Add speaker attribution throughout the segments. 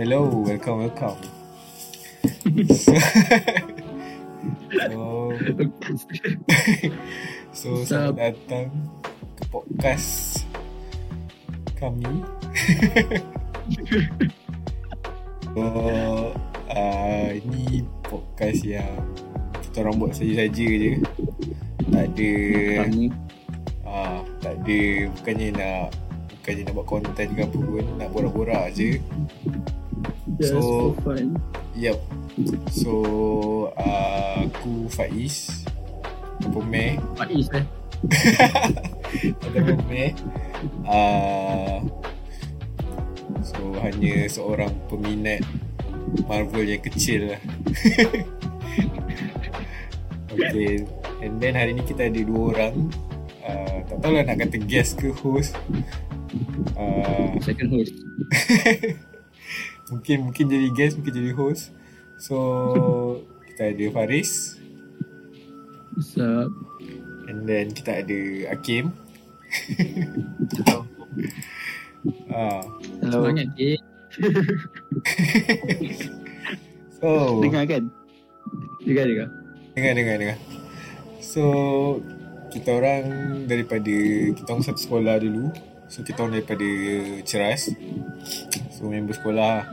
Speaker 1: Hello, welcome, welcome. so, so, so selamat datang ke podcast kami. so, uh, ini podcast yang kita orang buat saja-saja je. Tak ada ah, uh, tak ada bukannya nak bukannya nak buat konten ke apa pun, nak borak-borak je.
Speaker 2: So, fun.
Speaker 1: Yep. So, uh, aku Faiz. Meh?
Speaker 2: Faiz eh?
Speaker 1: Apa Meh? Uh, so, hanya seorang peminat Marvel yang kecil lah. okay. And then hari ni kita ada dua orang. Uh, tak tahu lah nak kata guest ke host.
Speaker 2: Uh, Second host.
Speaker 1: mungkin mungkin jadi guest, mungkin jadi host. So kita ada Faris.
Speaker 2: What's up?
Speaker 1: And then kita ada Hakim.
Speaker 2: Hello.
Speaker 1: ah.
Speaker 2: Hello. Semangat, Hakim.
Speaker 1: so,
Speaker 2: dengar kan? Dengar, dengar.
Speaker 1: Dengar, dengar, dengar. So, kita orang daripada, kita orang satu sekolah dulu. So, kita orang daripada Ceras. So, member sekolah.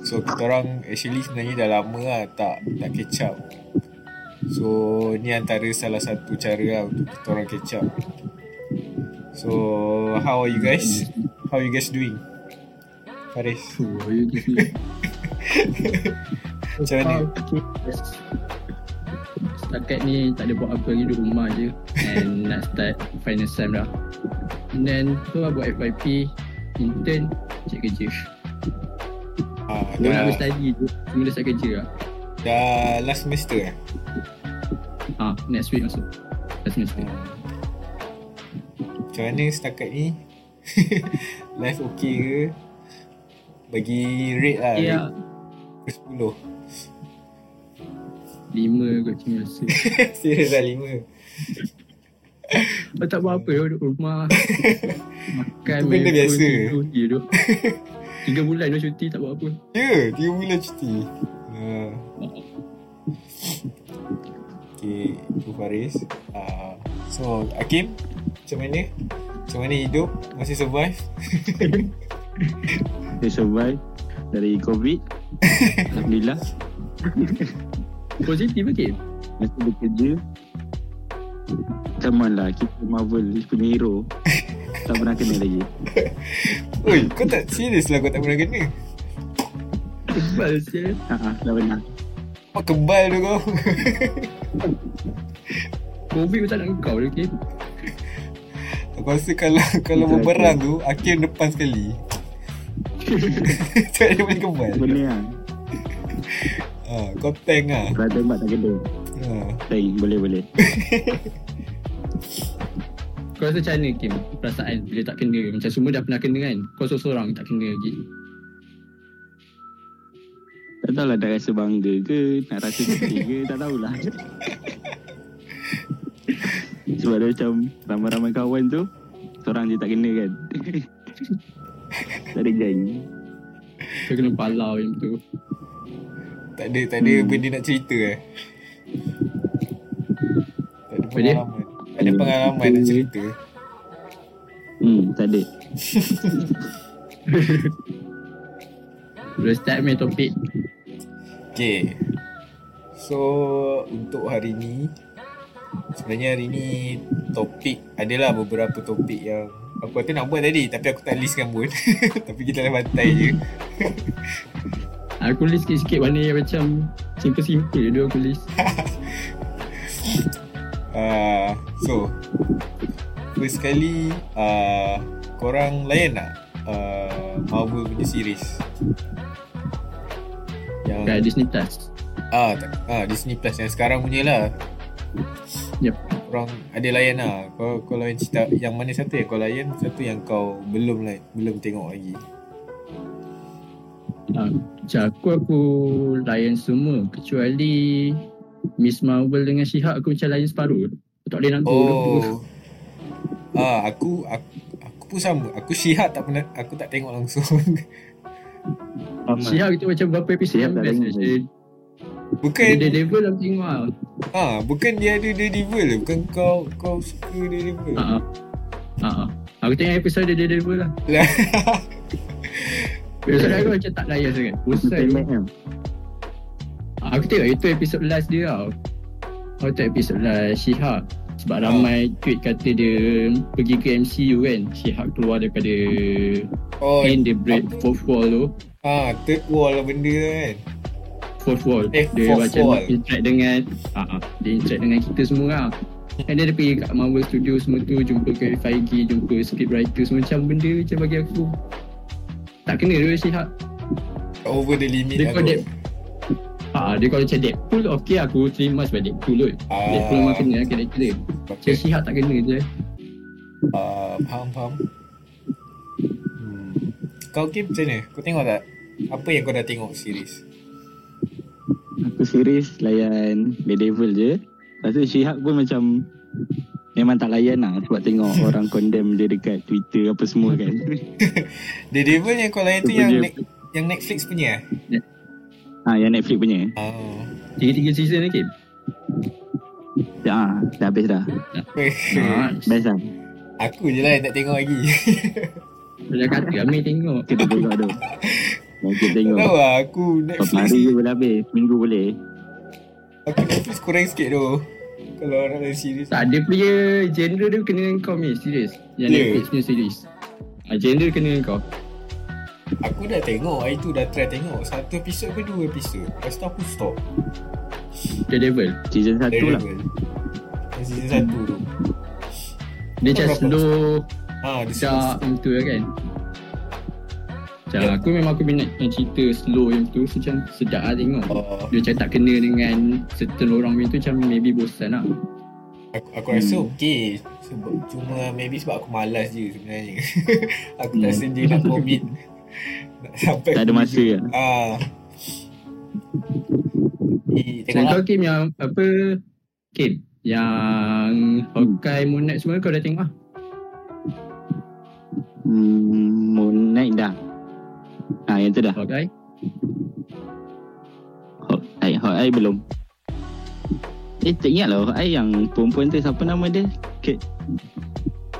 Speaker 1: So, kita orang actually sebenarnya dah lama lah tak, tak catch up. So, ni antara salah satu cara lah untuk kita orang catch up. So, how are you guys? How are you guys doing? Faris.
Speaker 2: Oh, how are you guys doing?
Speaker 1: Macam mana?
Speaker 2: Setakat ni tak ada buat apa lagi di rumah je And nak start final sem dah And then tu lah buat FYP Intern Cek kerja
Speaker 1: Ah,
Speaker 2: dah, nak berstudy je Cuma dah start kerja lah
Speaker 1: Dah last semester eh?
Speaker 2: Ah, next week masuk Last semester
Speaker 1: hmm. Macam mana setakat ni? Life okay ke? Bagi rate lah
Speaker 2: Ya yeah.
Speaker 1: Rate 10
Speaker 2: Lima kot cuma rasa
Speaker 1: Serius lah lima
Speaker 2: tak apa-apa ya duduk rumah Makan
Speaker 1: Itu benda biasa.
Speaker 2: Ya duduk Tiga bulan dah cuti tak apa-apa
Speaker 1: Ya yeah, tiga bulan cuti. Uh. Okay Itu Faris. Uh, So Hakim Macam mana? Macam mana hidup? Masih survive?
Speaker 3: Masih survive Dari COVID. Alhamdulillah.
Speaker 2: Positif ke?
Speaker 3: Masih bekerja. Come on lah Kita Marvel punya hero Tak pernah kena lagi.
Speaker 1: Oi, kau tak serius lah kau tak pernah kena.
Speaker 2: Kebal siya
Speaker 3: Haa, dah pernah
Speaker 1: Apa kebal tu kau?
Speaker 2: Covid pun tak nak kau lagi
Speaker 1: Aku rasa kalau kalau berperang tu Akhir depan sekali. Tak ada boleh kebal.
Speaker 3: Benar lah.
Speaker 1: Ha, kau tank lah.
Speaker 3: Kalau tembak tak kena. Ha. Tank boleh boleh
Speaker 2: Kau rasa macam mana Kim? Perasaan bila tak kena? Macam semua dah pernah kena kan? Kau seorang tak kena lagi.
Speaker 3: Tak tahulah dah rasa bangga ke? Nak rasa sedih ke? Tak tahulah. Sebab dia macam Ramai-ramai kawan tu Seorang je tak kena kan? Tak ada geng
Speaker 2: Kau kena palau yang tu.
Speaker 1: Tak ada tak ada hmm. benda nak cerita eh. Tak ada pengalaman. Ada pengalaman nak cerita.
Speaker 3: Hmm, tak ada.
Speaker 2: Boleh start main topik.
Speaker 1: Okay. So, untuk hari ni, sebenarnya hari ni topik, adalah beberapa topik yang aku kata nak buat tadi tapi aku tak listkan pun. tapi kita dah bantai je.
Speaker 2: Aku list sikit-sikit mana yang macam simple-simple je aku list.
Speaker 1: uh, so, first sekali, uh, korang layan tak uh, Marvel punya series?
Speaker 2: Yang Kat Disney Plus.
Speaker 1: Ah, tak, ah, Disney Plus yang sekarang punya lah.
Speaker 2: Yep.
Speaker 1: Korang ada layan lah. Kau, kau layan cerita yang mana satu yang kau layan, satu yang kau belum layan, belum tengok lagi.
Speaker 2: Ha, macam aku, aku layan semua kecuali Miss Marvel dengan Shihak aku macam layan separuh. Aku tak boleh nak
Speaker 1: Oh. Ah, aku, aku aku pun sama. Aku Shihak tak pernah aku tak tengok langsung.
Speaker 2: Siap kita macam berapa episod
Speaker 3: Siap
Speaker 2: yang best. Dia
Speaker 1: Bukan
Speaker 2: ada Devil aku tengok lah
Speaker 1: ha, bukan dia ada Daredevil bukan kau kau suka Daredevil.
Speaker 2: Ha Ha Aku tengok episod dia Devil lah
Speaker 1: Lah.
Speaker 2: Episod aku macam tak layan sangat Bosan
Speaker 3: kan?
Speaker 2: Ah, Aku tengok itu episod last dia tau Aku tengok episod last Shihak Sebab
Speaker 1: Ah.
Speaker 2: ramai tweet kata dia Pergi ke MCU kan Shihak keluar daripada
Speaker 1: oh,
Speaker 2: In the break
Speaker 1: apa?
Speaker 2: fourth wall tu
Speaker 1: ha, third wall lah benda tu kan.
Speaker 2: Fourth wall
Speaker 1: Eh,
Speaker 2: Dia
Speaker 1: fourth
Speaker 2: macam
Speaker 1: wall.
Speaker 2: interact dengan ah, ah, Dia interact dengan kita semua lah And then dia pergi kat Marvel Studio semua tu Jumpa Kevin Feige Jumpa scriptwriter Semua macam benda macam bagi aku Tak kena dia Shihak
Speaker 1: Over the limit
Speaker 2: Dia
Speaker 1: lah
Speaker 2: kalau dia Ah, dia kalau macam Deadpool Okay aku terima sebab Deadpool kot
Speaker 1: Ah.
Speaker 2: Deadpool memang kena lah karakter dia Macam
Speaker 1: Okay.
Speaker 2: Shihak tak kena je
Speaker 1: Ah, faham faham. Hmm. Kau Kim macam mana? Kau tengok tak? Apa yang kau dah tengok series?
Speaker 3: Aku series layan Daredevil je Lepas tu Shihak pun macam Memang tak layan lah Sebab tengok orang condemn dia dekat Twitter apa semua kan
Speaker 1: Daredevil yang kau layan tu yang ne- yang Netflix punya eh?
Speaker 3: Ha, Yang Netflix punya.
Speaker 1: Ah.
Speaker 2: Tiga-tiga season lagi
Speaker 3: ha, Dah habis dah.
Speaker 2: Ah,
Speaker 3: Best lah.
Speaker 1: Aku je lah yang tak tengok lagi.
Speaker 2: Dah kata Amir tengok.
Speaker 3: Kita tengok tu. Kita tengok.
Speaker 1: Tahu lah aku
Speaker 3: Berapa
Speaker 1: Netflix
Speaker 3: hari je boleh habis? Minggu boleh.
Speaker 1: Aku Netflix kurang sikit tu. Kalau orang lain series.
Speaker 2: Tak dia punya genre dia kena dengan kau ni Serius. Yang
Speaker 1: Yeah.
Speaker 2: Netflix punya series. Ah, Genre kena dengan kau
Speaker 1: Aku dah tengok Hari tu dah try tengok. Satu episod ke dua episod? Lepas tu aku stop.
Speaker 2: The Devil
Speaker 3: Season 1 lah.
Speaker 1: Yang season satu tu.
Speaker 2: Dia macam slow.
Speaker 1: Ha dia
Speaker 2: Dark
Speaker 1: slow-
Speaker 2: macam tu lah kan. Macam
Speaker 1: Ya.
Speaker 2: aku memang aku minat yang cerita slow yang tu Macam sedap lah tengok.
Speaker 1: Oh,
Speaker 2: Dia macam tak kena dengan certain orang macam tu Macam maybe bosan lah.
Speaker 1: Aku, aku rasa
Speaker 3: Hmm.
Speaker 1: okey. Sebab cuma maybe sebab aku malas je sebenarnya. aku tak
Speaker 3: Hmm.
Speaker 1: sedia nak commit sampai
Speaker 3: Tak ada masa lah
Speaker 1: Ah. Eh, tengok
Speaker 2: kau Kim yang apa Kim Yang Hawkeye Moon Knight semua kau dah tengok lah
Speaker 3: hmm, Moon Knight dah. Ha yang tu dah.
Speaker 2: Hawkeye
Speaker 3: Eye Hot Eye belum. Eh tak ingat lah Eye yang perempuan tu Siapa nama dia? Kate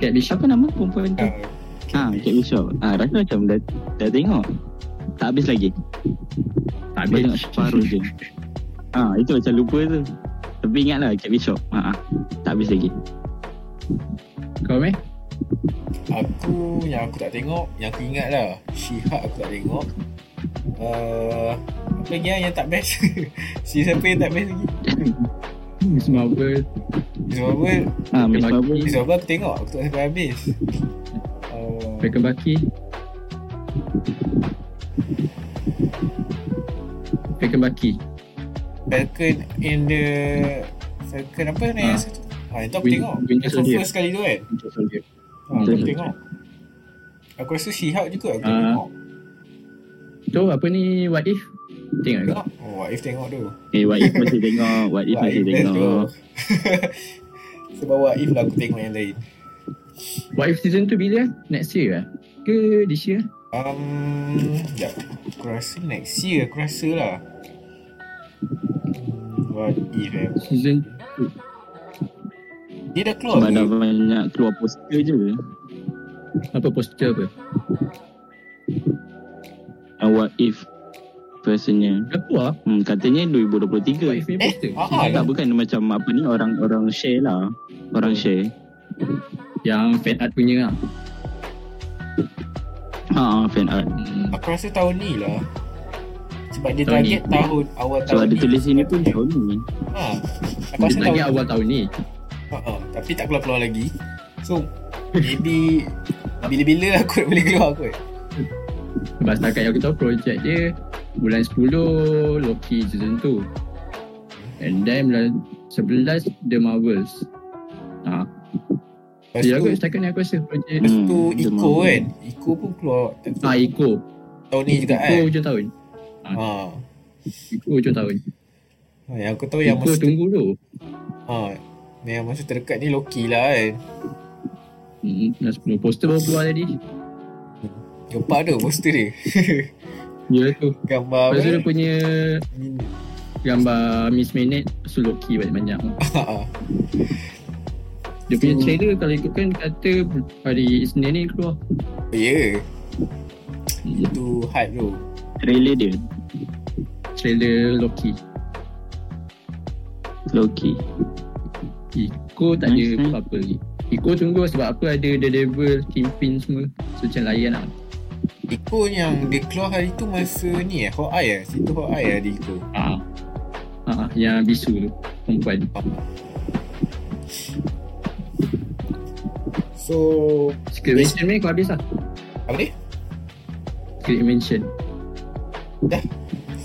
Speaker 2: Cat Bishop?
Speaker 3: Siapa nama perempuan tu?
Speaker 1: Ah,
Speaker 3: Ha Kate Bishop ha, Rasa macam dah, dah tengok Tak habis lagi
Speaker 2: Tak
Speaker 3: tengok
Speaker 2: habis
Speaker 3: separuh je Ha itu macam lupa tu Tapi ingat lah Kate Bishop ha, ha. Tak habis lagi
Speaker 2: Kau meh
Speaker 1: Aku yang aku tak tengok, yang aku ingat lah. Shihak aku tak tengok. Uh, apa lagi lah yang tak best? si siapa yang tak best lagi?
Speaker 2: Miss Marvel
Speaker 1: Miss Marvel.
Speaker 3: Ha Miss Marvel
Speaker 1: Miss Marvel aku tengok, aku tak sampai habis. Uh,
Speaker 2: Beckham Bucky Beckham Bucky
Speaker 1: Falcon in the Falcon apa ni satu? Ha, itu aku
Speaker 2: Win-
Speaker 1: tengok.
Speaker 2: Winter Soldier.
Speaker 1: first kali tu kan.
Speaker 2: Winter Soldier
Speaker 1: Ha, aku tengok. Aku rasa She-Hulk juga aku
Speaker 2: Ah.
Speaker 1: tengok.
Speaker 2: Tu apa ni What If Tengok ke
Speaker 1: Tengok. Oh, what if tengok tu.
Speaker 3: Eh What If masih tengok What If masih tengok
Speaker 1: Sebab what if lah aku tengok yang lain.
Speaker 2: What If season tu bila Next year lah Ke this year?
Speaker 1: Um, sekejap. Aku rasa next year aku rasa lah. Hmm, What if eh?
Speaker 2: Season
Speaker 1: Dia dah keluar ke?
Speaker 3: dah banyak keluar poster je.
Speaker 2: Apa poster apa?
Speaker 3: Yang What If Versionnya
Speaker 2: Dah keluar?
Speaker 3: Hmm, Katanya
Speaker 2: What
Speaker 3: 2023
Speaker 2: If ni
Speaker 1: Eh, ah, ah,
Speaker 3: Tak bukan macam apa ni Orang-orang share lah. Orang share
Speaker 2: Yang fan art punya lah
Speaker 3: Ha fan art
Speaker 2: hmm.
Speaker 1: Aku rasa tahun ni lah. Sebab dia
Speaker 2: Tahun
Speaker 1: target
Speaker 2: ni.
Speaker 1: tahun awal
Speaker 3: So
Speaker 1: tahun
Speaker 3: ada
Speaker 1: ni.
Speaker 3: tulis sini pun tahun ni
Speaker 1: Ha. Aku
Speaker 2: Dia
Speaker 1: rasa tahun
Speaker 2: awal tahun ni
Speaker 1: Ha, ha. Tapi tak keluar-keluar lagi. So, maybe bila-bila lah kot boleh keluar kot.
Speaker 2: Sebab setakat yang aku tahu projek dia Bulan 10 Loki season 2 And then bulan 11 The Marvels.
Speaker 1: Lepas
Speaker 2: Dia
Speaker 1: tu,
Speaker 2: aku setakat ni aku rasa projek
Speaker 1: lepas tu
Speaker 3: Hmm, mahu.
Speaker 1: kan. Eco pun keluar
Speaker 2: Ha Eco
Speaker 1: tahun ni juga
Speaker 2: Eco
Speaker 1: kan.
Speaker 2: hujung tahun
Speaker 1: Ha.
Speaker 2: Eco hujung tahun
Speaker 1: ha. Yang aku tahu yang
Speaker 2: Eco
Speaker 1: masa,
Speaker 2: tunggu tu
Speaker 1: ha. yang masa terdekat ni Loki lah kan.
Speaker 2: hmm, Dah 10 poster baru keluar tadi
Speaker 1: Gempak tu poster dia.
Speaker 2: Ya tu.
Speaker 1: Gambar
Speaker 2: Lepas tu dia punya gambar Miss Minute Lepas tu Loki banyak-banyak.
Speaker 1: Ah,
Speaker 2: Dia punya
Speaker 1: Tu-
Speaker 2: trailer kalau ikutkan kata hari Isnin ni keluar.
Speaker 1: Ya,
Speaker 2: Hmm.
Speaker 1: itu hype tu.
Speaker 3: Trailer dia.
Speaker 2: Trailer Loki.
Speaker 3: Loki.
Speaker 2: Iko tak ada
Speaker 3: Nice, nice.
Speaker 2: apa-apa lagi. Iko tunggu sebab apa ada Daredevil, Kingpin semua. So macam layan lah.
Speaker 1: Iko yang dia keluar hari tu masa ni eh, Hot Eye eh? Situ Hot Eye ada Iko.
Speaker 2: Ah. Ah, yang bisu tu. Perempuan.
Speaker 1: So,
Speaker 2: Secret Invention ni kau habis lah.
Speaker 1: apa ni?
Speaker 2: Secret Invention.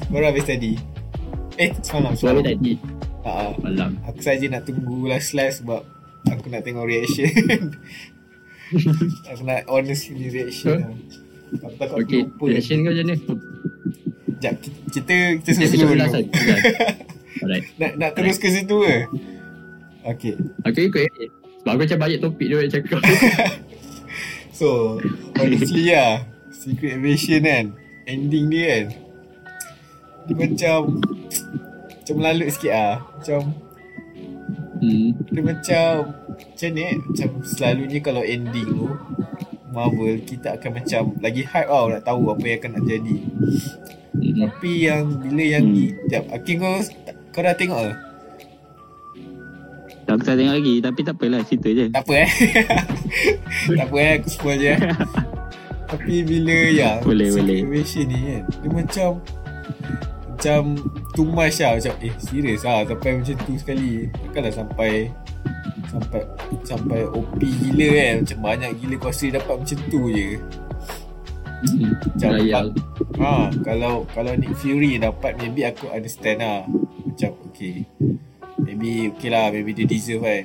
Speaker 1: Baru habis tadi. Eh, semalam.
Speaker 2: So habis tadi.
Speaker 1: Ah, ah.
Speaker 2: Malam.
Speaker 1: Aku saja nak tunggu last-last sebab aku nak tengok reaction. aku nak honest ni reaction. lah. Aku takut aku
Speaker 2: Okay,
Speaker 1: lupa.
Speaker 2: reaction kau macam mana?
Speaker 1: Sekejap, ki- kita kita susun
Speaker 2: last
Speaker 1: dulu.
Speaker 2: kan? Alright.
Speaker 1: Nak nak terus ke situ ke? Okay.
Speaker 2: Aku ikut eh. Sebab aku macam banyak topik dia nak cakap.
Speaker 1: So, honestly lah, Secret Invasion kan, ending dia kan, dia macam, macam melalut sikit lah. Macam,
Speaker 2: hmm.
Speaker 1: dia macam, macam ni eh, macam selalunya kalau ending tu, Marvel, kita akan macam lagi hype tau nak tahu apa yang akan nak jadi.
Speaker 2: hmm.
Speaker 1: Tapi yang bila yang
Speaker 3: Hmm.
Speaker 1: ni, jap, Akin kau, kau dah tengok ke?
Speaker 3: Aku tak tengok lagi tapi tak apalah cerita je.
Speaker 1: Tak apa eh. tak apa eh, aku spoil je eh. Tapi bila ya
Speaker 3: Boleh, boleh.
Speaker 1: Situation ni kan Dia macam Macam Too much lah Macam eh serius lah Sampai macam tu sekali Takkanlah sampai Sampai Sampai OP gila kan Macam banyak gila kuasa dapat macam tu je. Macam
Speaker 2: Royal.
Speaker 1: ha, Kalau Kalau Nick Fury dapat Maybe aku understand lah Macam okay Maybe okay lah Maybe dia deserve kan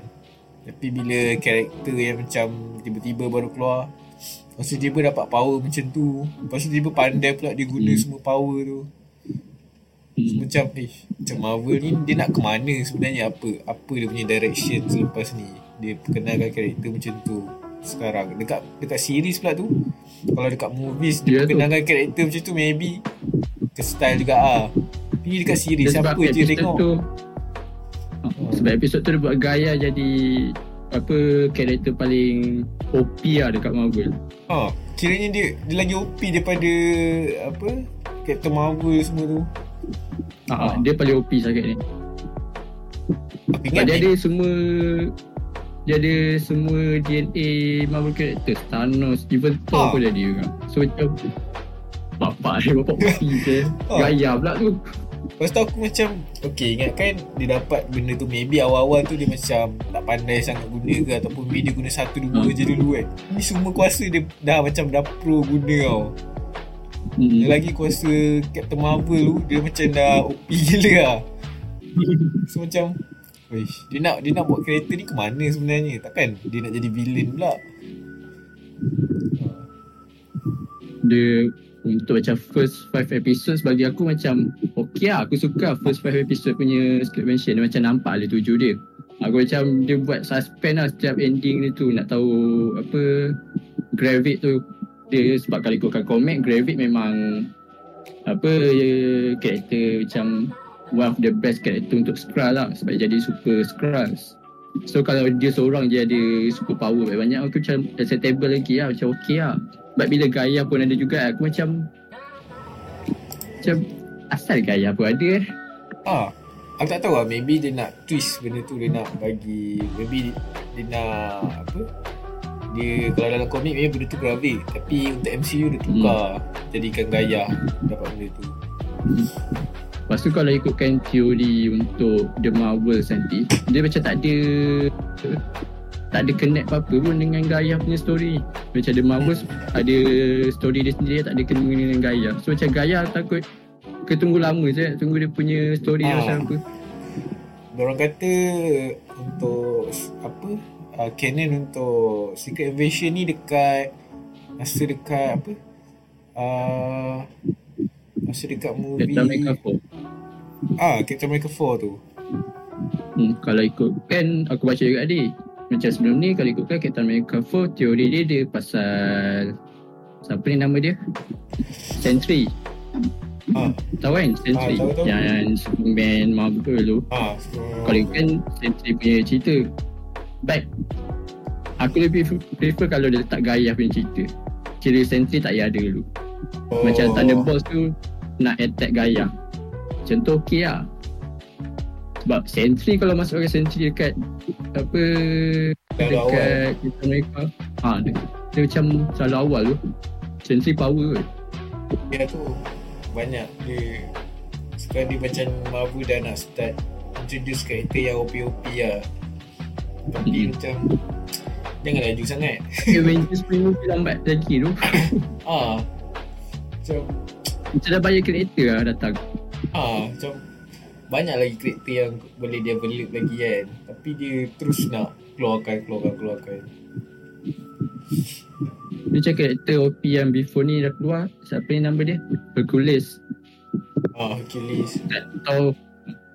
Speaker 1: Tapi bila karakter yang macam Tiba-tiba baru keluar Lepas tu tiba dapat power macam tu Lepas tu tiba pandai pula dia guna
Speaker 2: Hmm.
Speaker 1: semua power tu So,
Speaker 2: Hmm.
Speaker 1: Macam eh Macam Marvel ni Dia nak ke mana sebenarnya Apa Apa dia punya direction selepas ni Dia perkenalkan karakter macam tu Sekarang Dekat dekat series pula tu Kalau dekat movies Dia
Speaker 2: tu.
Speaker 1: perkenalkan karakter macam tu Maybe Ke style juga ah. Tapi dekat series Siapa je tengok
Speaker 2: Tu, Ah, sebab episod tu dia buat gaya jadi apa karakter paling OP lah dekat Marvel.
Speaker 1: ha, Kiranya dia Dia lagi OP daripada Apa Captain Marvel semua tu
Speaker 2: Ah, dia paling OP sangat ni. Sebab
Speaker 1: ingat
Speaker 2: dia ada semua dia ada semua DNA Marvel character Thanos even Thor
Speaker 1: Ah.
Speaker 2: pun ada juga. So macam bapak dia bapak OP je. Gaya pula tu.
Speaker 1: Lepas tu aku macam Okay ingatkan Dia dapat benda tu. Maybe awal-awal tu dia macam Tak pandai sangat guna ke Ataupun maybe dia guna satu dua
Speaker 2: Hmm.
Speaker 1: je dulu kan. Ni semua kuasa dia Dah macam dah pro guna tau.
Speaker 2: Hmm.
Speaker 1: Lagi kuasa Captain Marvel tu Dia macam dah OP gila lah. So macam Wish, dia nak dia nak buat karakter ni ke mana sebenarnya? Takkan dia nak jadi villain pula.
Speaker 2: Dia untuk macam first five episodes bagi aku macam okay lah aku suka first five episode punya script mention dia. Macam nampak ada tuju dia. Aku macam dia buat suspense lah setiap ending dia tu. Nak tahu apa Gravit tu. Dia sebab kalau ikutkan komik Gravit memang apa ya, karakter macam one of the best character untuk Skrull lah. Sebab jadi super Skrulls so kalau dia seorang je ada super power banyak aku macam acceptable lagi lah. Macam okay lah. Sebab bila gaya pun ada juga aku macam macam asal gaya pun ada. Eh
Speaker 1: Ah, aku tak tahu lah. Maybe dia nak twist benda tu. Dia nak bagi maybe dia, dia nak apa? Dia kalau dalam komik maybe benda tu gravik tapi untuk MCU dia tukar jadikan gaya dapat benda tu.
Speaker 2: Lepas tu kalau ikutkan teori untuk The Marvels nanti Dia macam tak ada Tak ada connect apa-apa pun dengan Gaya punya story Macam The Marvels ada story dia sendiri tak ada kena dengan Gaya So macam Gaya takut Ketunggu lama je Tunggu dia punya story
Speaker 1: Ah.
Speaker 2: macam apa
Speaker 1: Diorang kata untuk apa? Uh, canon untuk Secret Invasion ni dekat masa dekat apa? Uh, masa dekat movie
Speaker 2: Captain America 4
Speaker 1: Ah, Captain America 4 tu.
Speaker 2: hmm, Kalau ikut kan aku baca juga tadi. Macam sebelum ni kalau ikutkan Captain America 4 Teori dia dia pasal Siapa ni nama dia? Sentry.
Speaker 1: Ah,
Speaker 2: Tahu kan Sentry?
Speaker 1: Ah, tahu, tahu.
Speaker 2: Yang Superman Marvel tu.
Speaker 1: Ah, so,
Speaker 2: Kalau kan Sentry punya cerita. Baik Aku lebih prefer kalau dia letak gaya punya cerita. Kira Sentry tak payah ada dulu.
Speaker 1: Oh,
Speaker 2: Macam Thunderbolts tu Nak attack gaya Macam tu okey lah Sebab Sentry kalau masukkan Sentry dekat Apa
Speaker 1: Terlalu.
Speaker 2: Dekat kita mereka ha, dia, dia macam selalu awal tu Sentry power kot
Speaker 1: Dia tu banyak dia sekarang dia macam Marvel dah nak start introduce karakter yang OP-OP lah. Tapi
Speaker 2: Hmm.
Speaker 1: macam jangan laju sangat.
Speaker 2: Avengers punya movie lambat lagi tu
Speaker 1: Ah. Macam
Speaker 2: Macam dah banyak karakter lah datang
Speaker 1: ah macam banyak lagi karakter yang boleh dia develop lagi kan. Tapi dia terus nak keluarkan keluarkan keluarkan.
Speaker 2: Dia macam karakter OP yang before ni dah keluar Siapa ni nama dia? Hercules
Speaker 1: Ah Hercules.
Speaker 2: Tak tahu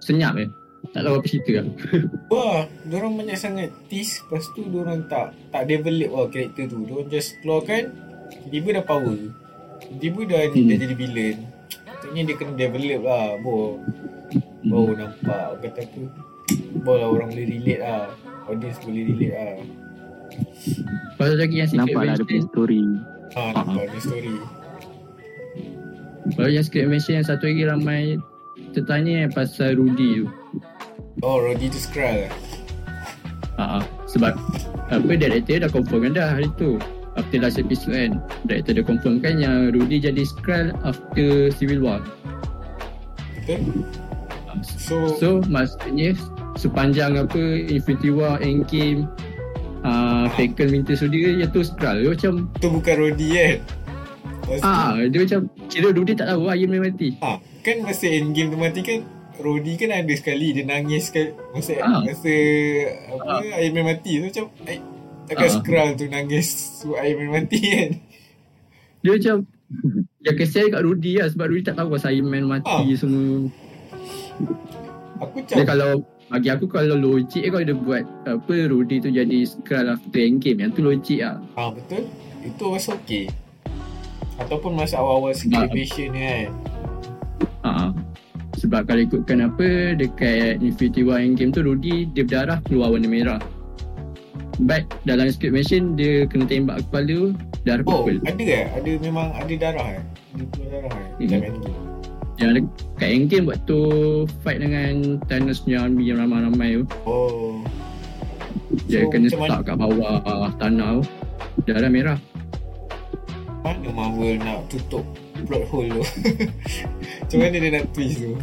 Speaker 2: Senyap je Tak tahu apa cerita lah
Speaker 1: Wah, diorang banyak sangat tease Lepas tu diorang tak tak develop lah karakter tu Diorang just keluarkan Tiba-tiba dah power Tiba-tiba dah,
Speaker 2: Hmm.
Speaker 1: dah jadi villain. Maksudnya dia kena develop lah Baru, baru nampak. Orang Kata apa? Baru lah orang boleh relate lah. Audience boleh relate lah.
Speaker 2: Lepas lagi yang Secret
Speaker 3: Nampak lah ada punya story.
Speaker 1: Ha, nampak ni story.
Speaker 2: Lepas yang Secret Invasion yang satu lagi ramai Tertanya yang pasal Rudy tu.
Speaker 1: Oh, Roddy tu Skrull.
Speaker 2: Ha, Sebab Apa director dah confirm kan dah hari tu After last episode kan Director dah confirm kan yang Rudy jadi Skrull after Civil War? Ha,
Speaker 1: So,
Speaker 2: So maksudnya sepanjang apa Infinity War, Endgame, uh, Falcon Winter Soldier yang tu Skrull. Dia macam
Speaker 1: tu bukan Roddy kan
Speaker 2: ah dia macam kira Rudy tak tahu Iron Man mati.
Speaker 1: ha, Kan masa endgame tu mati kan Roddy kan ada sekali Dia nangis sekali Masa,
Speaker 2: Ah.
Speaker 1: masa Apa Iron Man mati tu macam Takkan
Speaker 2: Ah.
Speaker 1: Skrull tu nangis Iron Man mati kan
Speaker 2: Dia macam yang kesian kat Rudy lah sebab Rudy tak tahu pasal Iron Man mati
Speaker 1: Ah.
Speaker 2: semua.
Speaker 1: Aku macam
Speaker 2: Dia kalau bagi aku kalau logik kalau dia buat apa Rudy tu jadi Skrull after Endgame yang tu logik lah.
Speaker 1: Ah betul Itu rasa okey Ataupun masa awal-awal. Invasion ni kan
Speaker 2: Ha. Sebab kalau ikutkan apa dekat Infinity War Endgame tu Rudy dia berdarah keluar warna merah. But dalam Secret Invasion dia kena tembak kepala darah
Speaker 1: Oh
Speaker 2: purple.
Speaker 1: ada eh? Ada memang ada darah eh? Ada keluar darah eh. Dalam endgame
Speaker 2: Yang ada kat Endgame waktu fight dengan Thanos punya army yang ramai-ramai tu.
Speaker 1: Oh.
Speaker 2: Dia
Speaker 1: So,
Speaker 2: kena stuck kat bawah uh, tanah tu. Darah merah.
Speaker 1: Mana Marvel nak tutup plot hole tu? Macam mana dia nak twist tu?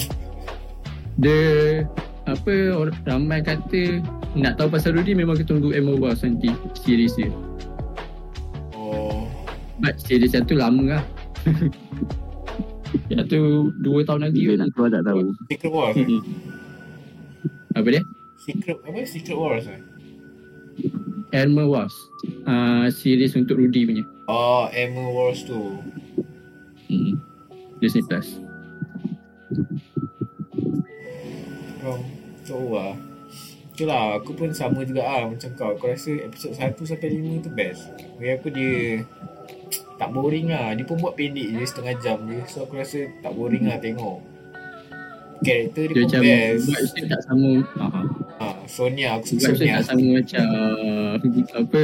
Speaker 2: Dia apa orang ramai kata nak tahu pasal Rudy memang kita tunggu Emma Wars nanti series dia.
Speaker 1: Oh
Speaker 2: But series yang tu lama lah. yang tu 2 tahun lagi.
Speaker 3: Bila nak keluar tak tahu.
Speaker 1: Secret Wars eh?
Speaker 2: Hmm. Apa dia?
Speaker 1: Secret apa Secret Wars eh
Speaker 2: Elmer Wars. Uh, series untuk Rudy punya.
Speaker 1: Oh Emma Wars tu
Speaker 2: Hmm. Disney Plus.
Speaker 1: Oh Tahu lah. Itulah aku pun sama juga ah macam kau. Aku rasa episod 1 sampai 5 tu best. Bagi aku dia Tak boring lah. Dia pun buat pendek je setengah jam je. So aku rasa tak boring lah tengok. Karakter dia,
Speaker 2: Dia
Speaker 1: pun
Speaker 2: macam
Speaker 1: best.
Speaker 2: vibes dia tak sama. Uh,
Speaker 1: ha, Sonia aku suka Sonia.
Speaker 2: tak sama macam apa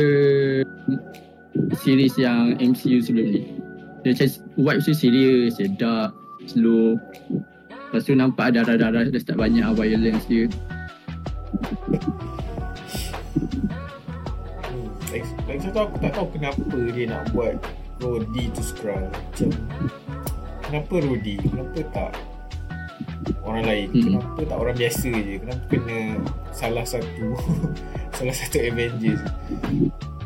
Speaker 2: series yang MCU sebelum ni. Dia macam vibes dia serius, dia dark, slow. Lepas tu nampak darah-darah dia start banyak violence dia.
Speaker 1: hmm. Lagi, lagi satu aku tak tahu kenapa dia nak buat Rodi tu Skrull Macam Kenapa Rodi? Kenapa tak orang lain?
Speaker 2: Hmm.
Speaker 1: Kenapa tak orang biasa je? Kenapa kena salah satu salah satu Avengers?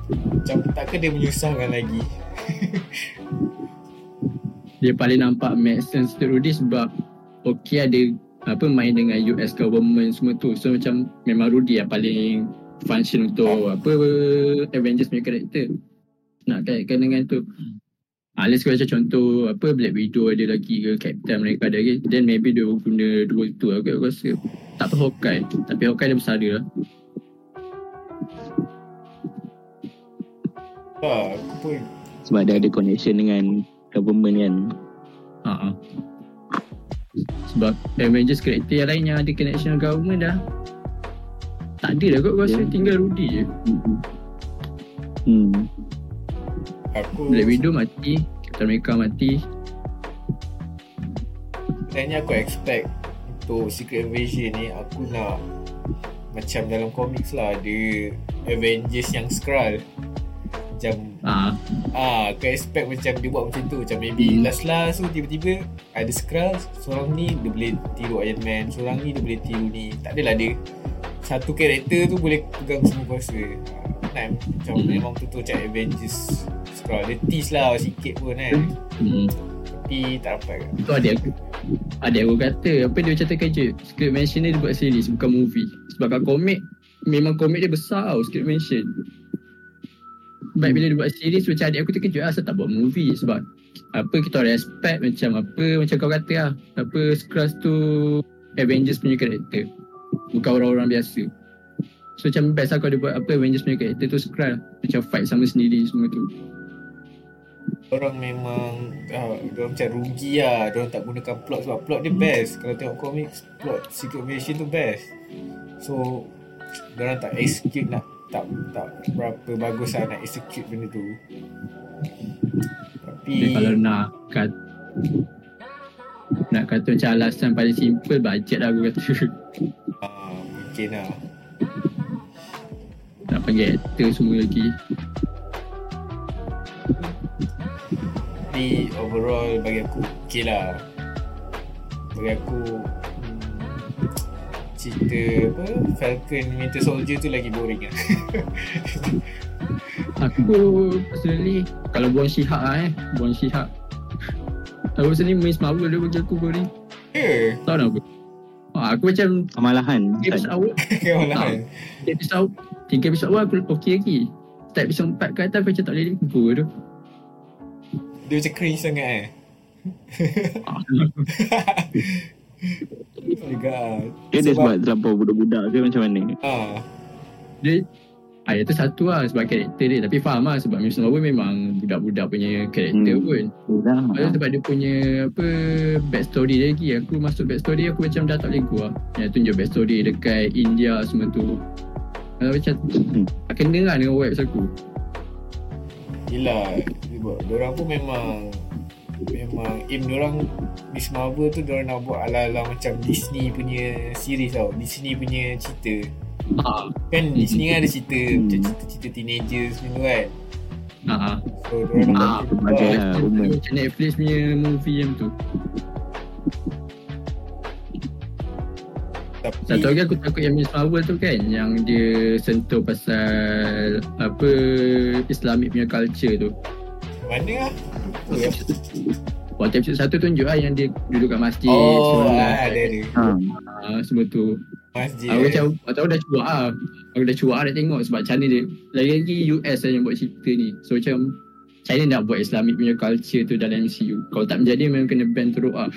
Speaker 1: Macam takkan dia menyusahkan lagi?
Speaker 2: Dia paling nampak make sense to Rudy sebab okay ada apa main dengan US government semua tu. So macam memang Rudy yang paling function untuk apa Avengers punya karakter. Nak kaitkan dengan tu. Unless kalau macam contoh apa Black Widow ada lagi ke Captain mereka ada lagi then maybe dia guna dua tu aku, aku rasa tak tahu Hawkeye tapi Hawkeye dia besar dia lah
Speaker 1: Ha, aku pun
Speaker 3: Sebab dia ada connection dengan government kan.
Speaker 2: ha, ha. Sebab Avengers karakter yang lain yang ada connection dengan government dah Tak ada dah kot aku rasa
Speaker 3: Ya.
Speaker 2: tinggal Rudy je
Speaker 3: Hmm.
Speaker 1: Aku
Speaker 2: Black Widow mati Captain America mati
Speaker 1: Sebenarnya aku expect Untuk Secret Invasion ni Aku nak Macam dalam comics lah Ada Avengers yang Skrull Macam
Speaker 2: Ah,
Speaker 1: Ah, aku expect macam dia buat macam tu Macam maybe
Speaker 3: Hmm.
Speaker 1: last-last tu tiba-tiba Ada Skrull Seorang ni dia boleh tiru Iron Man Seorang ni dia boleh tiru ni. Tak adalah dia Satu karakter tu boleh pegang semua kuasa. Ah, Nak macam
Speaker 2: Hmm.
Speaker 1: memang tu tu macam Avengers Skrull Dia tease lah sikit pun kan?
Speaker 2: Hmm.
Speaker 1: Tapi tak dapat kan?
Speaker 2: Tu adik aku Adik aku kata Apa dia macam terkejut Secret Mansion ni dia buat series Bukan movie. Sebab kat komik Memang komik dia besar tau Secret Mansion Baik bila dia buat series Macam adik aku terkejut lah Asal tak buat movie? Sebab Apa kita orang expect Macam apa Macam kau kata lah Apa Skrulls tu Avengers punya karakter. Bukan orang-orang biasa. So macam best lah kalau dia buat apa Avengers punya karakter tu Skrull Macam fight sama sendiri semua tu.
Speaker 1: Orang memang Diorang macam rugi lah. Diorang tak gunakan plot Sebab plot dia best. Kalau tengok komik Plot Secret Invasion tu best. So Diorang tak execute nak tak tak. Berapa bagus lah nak execute benda tu. Tapi
Speaker 2: Dia kalau nak kat nak kata macam alasan paling simple budget lah aku kata.
Speaker 1: Ah, Mungkin lah.
Speaker 2: Nak panggil actor semua lagi.
Speaker 1: Tapi overall bagi aku okay lah. Bagi aku Cerita apa Falcon Winter Soldier tu lagi boring lah
Speaker 2: aku personally kalau buang Shihak lah eh. Buang Shihak aku personally Miss Marvel dia bagi aku boring.
Speaker 1: Ya
Speaker 2: tahu tak apa? Ah, aku macam
Speaker 3: Kemalahan.
Speaker 2: tiga episode awal. Tiga episode awal tiga episode awal aku okey lagi. Start episode 4 ke atas aku macam tak boleh limpur tu.
Speaker 1: Dia macam cringe sangat eh?
Speaker 2: Ah,
Speaker 1: Oh my god
Speaker 3: Dia dia sebab terlampau budak-budak ke macam mana?
Speaker 1: ah,
Speaker 2: dia Ah, itu satu lah sebab karakter dia Tapi faham lah sebab Miss Marvel memang budak-budak punya karakter
Speaker 3: Hmm.
Speaker 2: pun
Speaker 3: Dah.
Speaker 2: Lepas tu sebab dia punya apa backstory dia lagi Aku masuk backstory aku macam dah tak boleh go lah Yang tunjuk backstory dekat India semua tu Kalau macam
Speaker 3: Hmm.
Speaker 2: tak kena lah dengan vibes aku
Speaker 1: Yelah sebab Diorang pun memang Memang aim diorang Miss Marvel tu diorang nak buat ala-ala macam Disney punya series tau. Disney punya cerita.
Speaker 2: Ah,
Speaker 1: Kan Disney kan ada cerita
Speaker 3: Hmm.
Speaker 1: Macam cerita-cerita teenagers macam tu kan.
Speaker 2: Ah, ah.
Speaker 1: So diorang nak
Speaker 2: Ah,
Speaker 1: buat
Speaker 3: berbagai lah.
Speaker 2: Macam,
Speaker 3: umum.
Speaker 2: macam Netflix punya movie yang tu.
Speaker 1: Tapi
Speaker 2: Satu lagi aku takut yang Miss Marvel tu kan Yang dia sentuh pasal Apa Islamic punya culture tu.
Speaker 1: Mana lah Ya?
Speaker 2: Waktu episode satu tunjuk lah yang dia duduk kat masjid
Speaker 1: Oh
Speaker 2: solat,
Speaker 1: ah, ada ada
Speaker 3: Ha.
Speaker 2: semua tu.
Speaker 1: Masjid.
Speaker 2: Aku macam Aku tahu dah cuak lah Aku dah cuak dah tengok Sebab China dia Lagi-lagi US lah yang buat cerita ni. So macam China nak buat Islamic punya culture tu dalam MCU Kalau tak menjadi memang kena ban teruk lah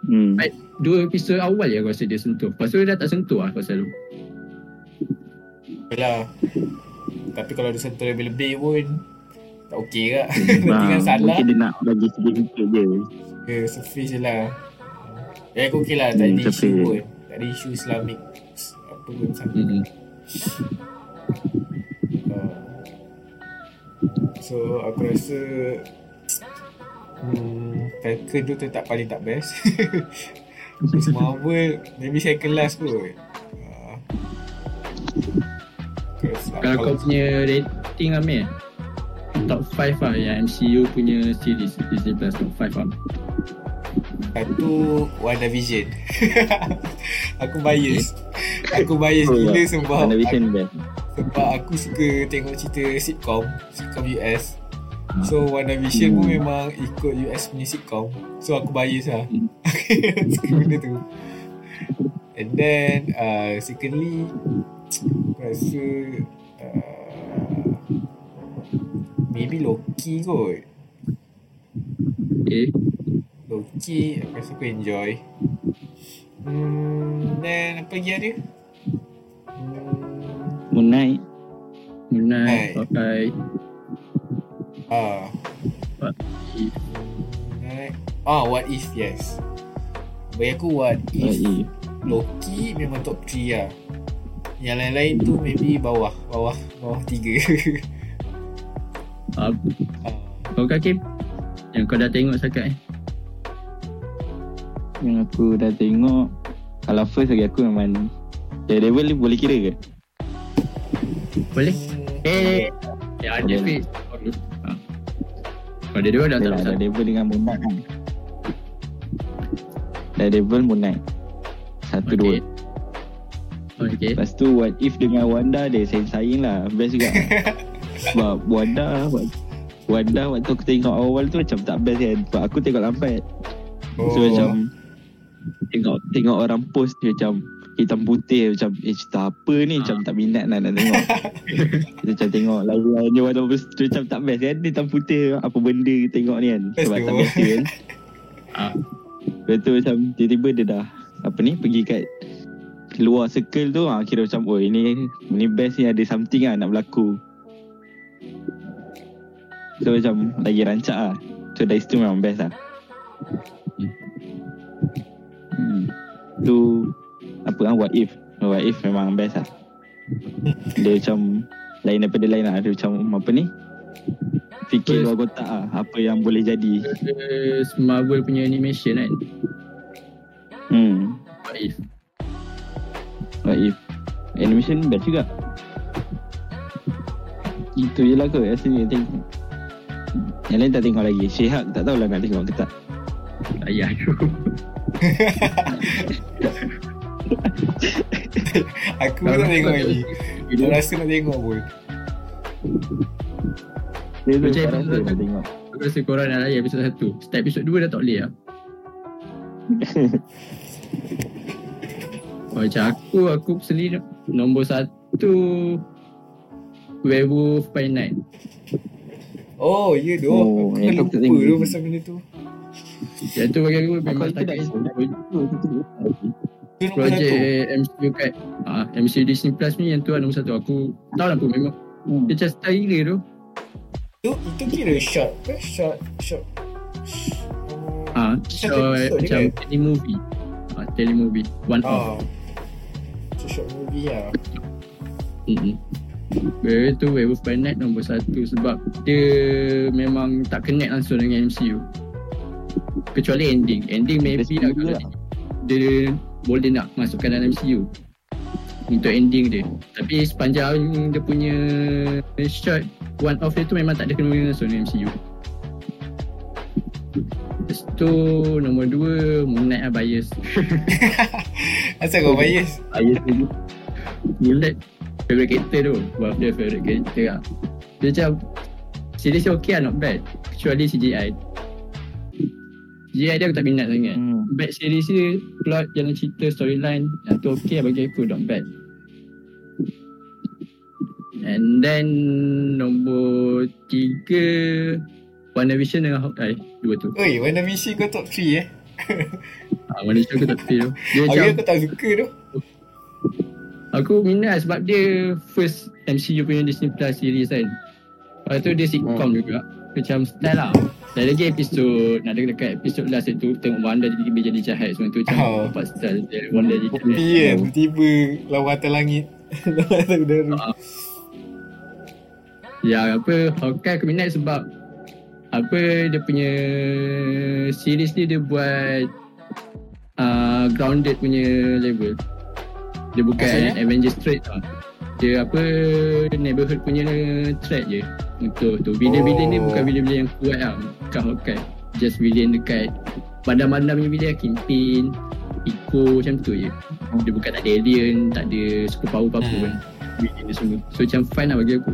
Speaker 3: Hmm.
Speaker 2: Baik, Dua episod awal je aku rasa dia sentuh. Lepas tu dia dah tak sentuh lah pasal tu.
Speaker 1: Yelah Tapi kalau dia sentuh lebih-lebih pun Tak okey Nanti kan salah.
Speaker 3: Mungkin dia nak bagi sedikit je.
Speaker 1: Ke surface je lah. Ya aku okey lah. Tak
Speaker 3: Hmm,
Speaker 1: ada isu
Speaker 3: surface.
Speaker 1: pun Tak ada isu Islamic Apa pun sama.
Speaker 2: Mm-hmm.
Speaker 1: Uh, So aku rasa hmm, Falcon tu tetap paling tak best. Miss Marvel Maybe second last kot. Uh,
Speaker 2: Kalau kau punya rating Amir Top 5 lah yang MCU punya series Disney Plus top 5 lah.
Speaker 1: Satu WandaVision. Aku bias. Aku bias
Speaker 3: Oh,
Speaker 1: gila
Speaker 3: ya.
Speaker 1: sebab
Speaker 3: WandaVision best.
Speaker 1: Sebab aku suka tengok cerita sitcom Sitcom US So WandaVision pun
Speaker 3: Hmm.
Speaker 1: memang ikut US punya sitcom. So aku bias lah.
Speaker 2: Hmm.
Speaker 1: Suka benda tu. And then uh, Secondly Aku rasa Maybe Loki kot
Speaker 2: Okay
Speaker 1: Loki Aku rasa aku enjoy Hmm Then apa lagi ada Hmm
Speaker 3: Moon Knight.
Speaker 2: Moon Knight. Hawkeye
Speaker 1: Ah
Speaker 2: What if?
Speaker 1: Ah, what if yes. Bagi aku what
Speaker 3: What
Speaker 1: if
Speaker 3: if?
Speaker 1: Loki memang top 3 lah Yang lain-lain tu maybe bawah Bawah Bawah 3
Speaker 2: Kau kan Kim? Yang kau dah tengok sekat eh?
Speaker 3: Yang aku dah tengok Kalau first bagi aku memang Daredevil ni boleh kira ke?
Speaker 2: Boleh? Eh, ya ada fix. Ha. Kalau dia dua dah tak
Speaker 3: lah
Speaker 2: besar.
Speaker 3: Daredevil dengan Moon Knight kan Daredevil Moon Knight Satu dua
Speaker 2: Okay.
Speaker 3: Lepas tu What If dengan Wanda Dia sayang-sayang lah Best juga Sebab Wanda Wanda waktu aku tengok awal tu Macam tak best kan. Sebab aku tengok lambat.
Speaker 1: Oh.
Speaker 3: So macam Tengok Tengok orang post dia macam Hitam putih Macam Eh cerita apa ni? Macam tak minat lah nak tengok. Dia macam tengok Lain-lain dia Wanda macam tak best kan. Hitam putih Apa benda tengok ni kan.
Speaker 1: Best
Speaker 3: Sebab tak biasa kan.
Speaker 2: Ah.
Speaker 3: Lepas tu macam Tiba-tiba dia dah Apa ni Pergi kat Luar circle tu ha, Kira macam Oh ini Ini best ni ada something lah Nak berlaku So macam Lagi rancak lah. So dari situ memang best lah. Hmm. Tu Apa kan What if? What if memang best lah. Dia macam Lain daripada lain lah. Dia macam Apa ni? Fikir luar kotak lah. Apa yang boleh jadi?
Speaker 2: Marvel punya animation kan?
Speaker 3: Hmm.
Speaker 2: What if?
Speaker 3: What if? Animation best juga Itu je lah kot Rasanya tengok Yang lain tak tengok lagi Shihak tak tahulah nak tengok ke tak
Speaker 2: Ayah tu.
Speaker 1: Aku pun tak tengok lagi Tak rasa nak tengok pun
Speaker 3: Dia tu
Speaker 2: Macam
Speaker 3: tak
Speaker 2: episode
Speaker 3: rasa nak
Speaker 2: satu.
Speaker 3: tengok
Speaker 2: Aku rasa korang nak layan episod 1. Start episod 2 dah tak boleh lah. Oh, macam aku, aku sendiri nombor satu Werewolf by Night.
Speaker 1: Oh ya tu
Speaker 3: Oh,
Speaker 1: Aku kan lupa tu pasal benda tu
Speaker 2: Yang tu bagi aku
Speaker 3: Aku
Speaker 2: memang
Speaker 3: tidak
Speaker 2: tak projek MCU kat ah, MCU Disney Plus ni yang tu lah nombor satu. Aku tahu lah pun memang
Speaker 3: Hmm.
Speaker 2: dia macam style gila tu.
Speaker 1: Tu itu kira short ke Short Short
Speaker 2: Ah, so,
Speaker 1: episode je
Speaker 2: macam
Speaker 1: kan?
Speaker 2: telemovie. Ah, telemovie. One off.
Speaker 1: Ah Macam short movie lah
Speaker 2: Mm-hmm. Dia tu Werewolf by Night nombor satu sebab dia memang tak connect langsung dengan MCU. Kecuali ending. Ending maybe lah kalau
Speaker 3: lah.
Speaker 2: dia, dia boleh nak masukkan dalam MCU untuk ending dia. Tapi sepanjang dia punya shot one off dia tu memang tak ada kena langsung dengan MCU. Lepas tu nombor dua Moon Knight lah bias.
Speaker 1: Asal kau bias
Speaker 3: Ayah tu
Speaker 2: Moon Knight favourite character tu. One of the favourite character lah. Dia macam Series dia okay lah not bad. Kecuali CGI CGI dia aku tak minat sangat.
Speaker 3: Hmm.
Speaker 2: Bad series dia Plot jalan cerita storyline Yang tu okay lah bagi aku not bad. And then Nombor Tiga WandaVision dengan Hawkeye. Dua tu.
Speaker 1: Oi WandaVision kau top 3 eh?
Speaker 2: Ah, WandaVision aku tak feel Dia macam
Speaker 1: Aku aku tak suka tu
Speaker 2: Aku minat sebab dia first MCU punya Disney Plus series kan. Lepas tu dia sitcom juga. Macam style lah. Dan lagi episod, nak dekat episod last itu tengok Wanda tiba-tiba jadi jahat semua tu macam
Speaker 1: Oh.
Speaker 2: oh. style dia Wanda jadi jahat.
Speaker 1: Kopi kan Tiba-tiba Lawan atas langit Lawan atas udara
Speaker 2: Ya apa Hawkeye aku minat sebab apa dia punya series ni dia buat uh, grounded punya level. Dia bukan
Speaker 1: Maksudnya?
Speaker 2: Avengers threat tau. Dia apa neighborhood punya threat je untuk tu. Villain-villain ni
Speaker 1: Oh.
Speaker 2: bukan villain-villain yang kuat lah. Bukan Hawkeye. Just villain dekat bandar-bandar punya villain Kingpin, Iko macam tu je. Dia bukan tak ada alien, tak ada super power apa-apa
Speaker 1: Hmm.
Speaker 2: pun. Villain dia semua. So macam fun lah bagi aku.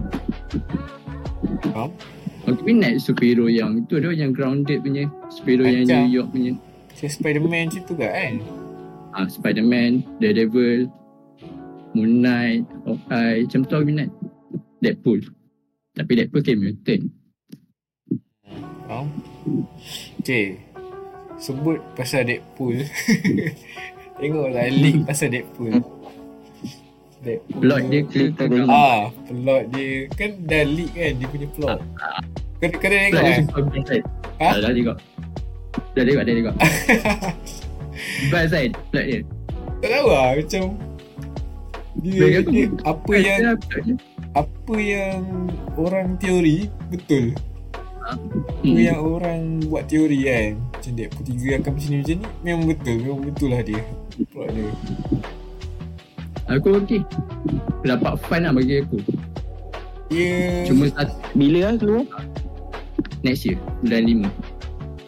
Speaker 1: Faham?
Speaker 2: Aku minat superhero yang tu tu yang grounded punya superhero yang
Speaker 1: Macam-
Speaker 2: New York punya
Speaker 1: Macam Spiderman macam tu kan kan
Speaker 2: ah Spider-Man, Daredevil, Moon Knight, Hawkeye macam tu aku minat. Deadpool. Tapi Deadpool kan mutant.
Speaker 1: Faham? Okay Sebut pasal Deadpool. Tengoklah link pasal Deadpool. Deadpool.
Speaker 2: Plot dia clear ke.
Speaker 1: Ah, plot dia. Kan dah leak kan dia punya plot. Kau dah tengok kan? Ha?
Speaker 2: dah, dah tengok. Dah tengok dah tengok. Best kan plot dia.
Speaker 1: Tak tahu lah macam dia, dia apa
Speaker 2: Best
Speaker 1: yang
Speaker 2: dia.
Speaker 1: apa yang orang teori betul. Apa
Speaker 2: Hmm.
Speaker 1: yang orang buat teori kan. Macam Deadpool 3 akan macam ni macam ni memang betul, memang betul lah dia. Plot dia.
Speaker 2: Aku okey Dapat fun lah bagi aku
Speaker 1: Dia
Speaker 2: Cuma satu
Speaker 3: Bila lah keluar?
Speaker 2: Next year Bulan 5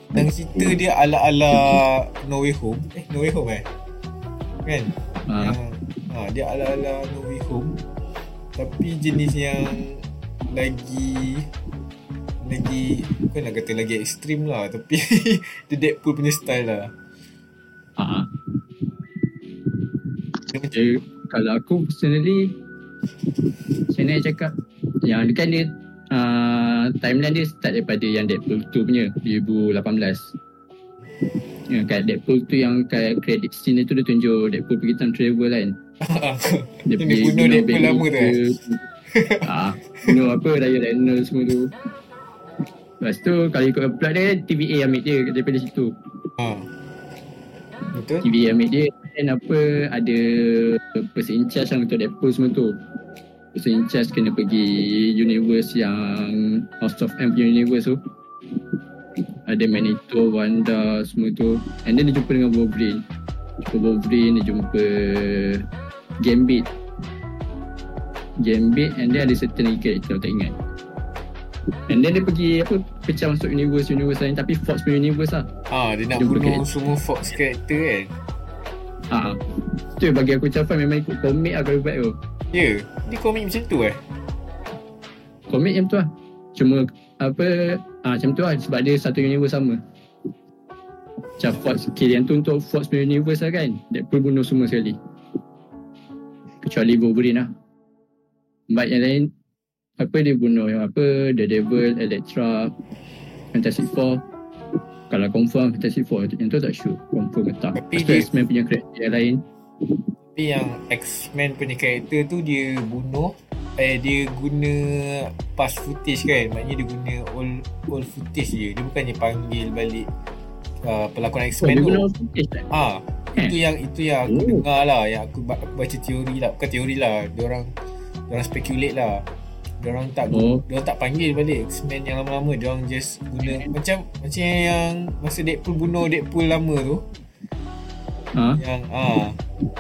Speaker 1: dan cerita dia ala-ala No Way Home. Eh, No Way Home eh? Kan?
Speaker 2: ha.
Speaker 1: Yang, ha, dia ala-ala No Way Home Tapi jenis yang Lagi Lagi Bukan nak kata lagi ekstrim lah Tapi Dia Deadpool punya style lah
Speaker 2: ha.
Speaker 1: Dia macam
Speaker 2: Dia, Kalau aku personally Saya nak cakap Yang kan dia uh, Timeline dia start daripada yang Deadpool 2 punya 2018 Ya, kat Deadpool tu yang kat credit scene tu dia tunjuk Deadpool pergi time travel kan. Dia
Speaker 1: dia bunuh Deadpool lama tu, eh?
Speaker 2: Ah, bunuh apa Ryan Reynolds semua tu. Lepas tu kalau ikut plot dia TVA ambil dia daripada situ.
Speaker 1: ha. Betul?
Speaker 2: TVA ambil dia dan apa ada person in charge yang untuk Deadpool semua tu. Person in charge kena pergi universe yang House of M punya universe tu. Ada Magneto, Wanda semua tu. And then dia jumpa dengan Wolverine. Jumpa Wolverine, dia jumpa Gambit. Gambit and then ada certain lagi character tak ingat. And then dia pergi apa pecah masuk universe universe lain tapi Fox punya universe lah.
Speaker 1: Ha, dia nak bunuh
Speaker 2: character.
Speaker 1: semua Fox character kan
Speaker 2: Ha. Tu yang bagi aku macam memang ikut komik lah kalau buat tu.
Speaker 1: Ya yeah. Dia komik macam tu eh
Speaker 2: Komik macam tu lah. Cuma apa ah macam tu lah sebab dia satu universe sama. Macam Fox kill yang tu untuk Fox punya universe lah kan. Deadpool bunuh semua sekali. Kecuali Wolverine lah. Baik yang lain apa dia bunuh yang apa The Devil, Elektra, Fantastic Four. Kalau confirm Fantastic Four yang tu tak sure confirm ke tak.
Speaker 1: Tapi
Speaker 2: Lepas tu
Speaker 1: dia-
Speaker 2: X-Men punya karakter yang lain.
Speaker 1: Tapi yang X-Men punya karakter tu Dia bunuh Eh dia guna Past footage kan Maknanya dia guna Old, old footage je Dia bukannya panggil balik uh, Pelakon
Speaker 2: Oh,
Speaker 1: X-Men
Speaker 2: dia
Speaker 1: tu
Speaker 2: tak?
Speaker 1: Ah,
Speaker 2: Eh.
Speaker 1: itu yang itu yang aku
Speaker 2: Oh.
Speaker 1: dengar lah, yang aku, ba- aku baca teori lah, bukan teori lah. Diorang diorang speculate lah. Diorang tak
Speaker 2: Oh.
Speaker 1: diorang tak panggil balik X-Men yang lama-lama, diorang just guna macam macam yang masa Deadpool bunuh Deadpool lama tu,
Speaker 2: Ha?
Speaker 1: yang ah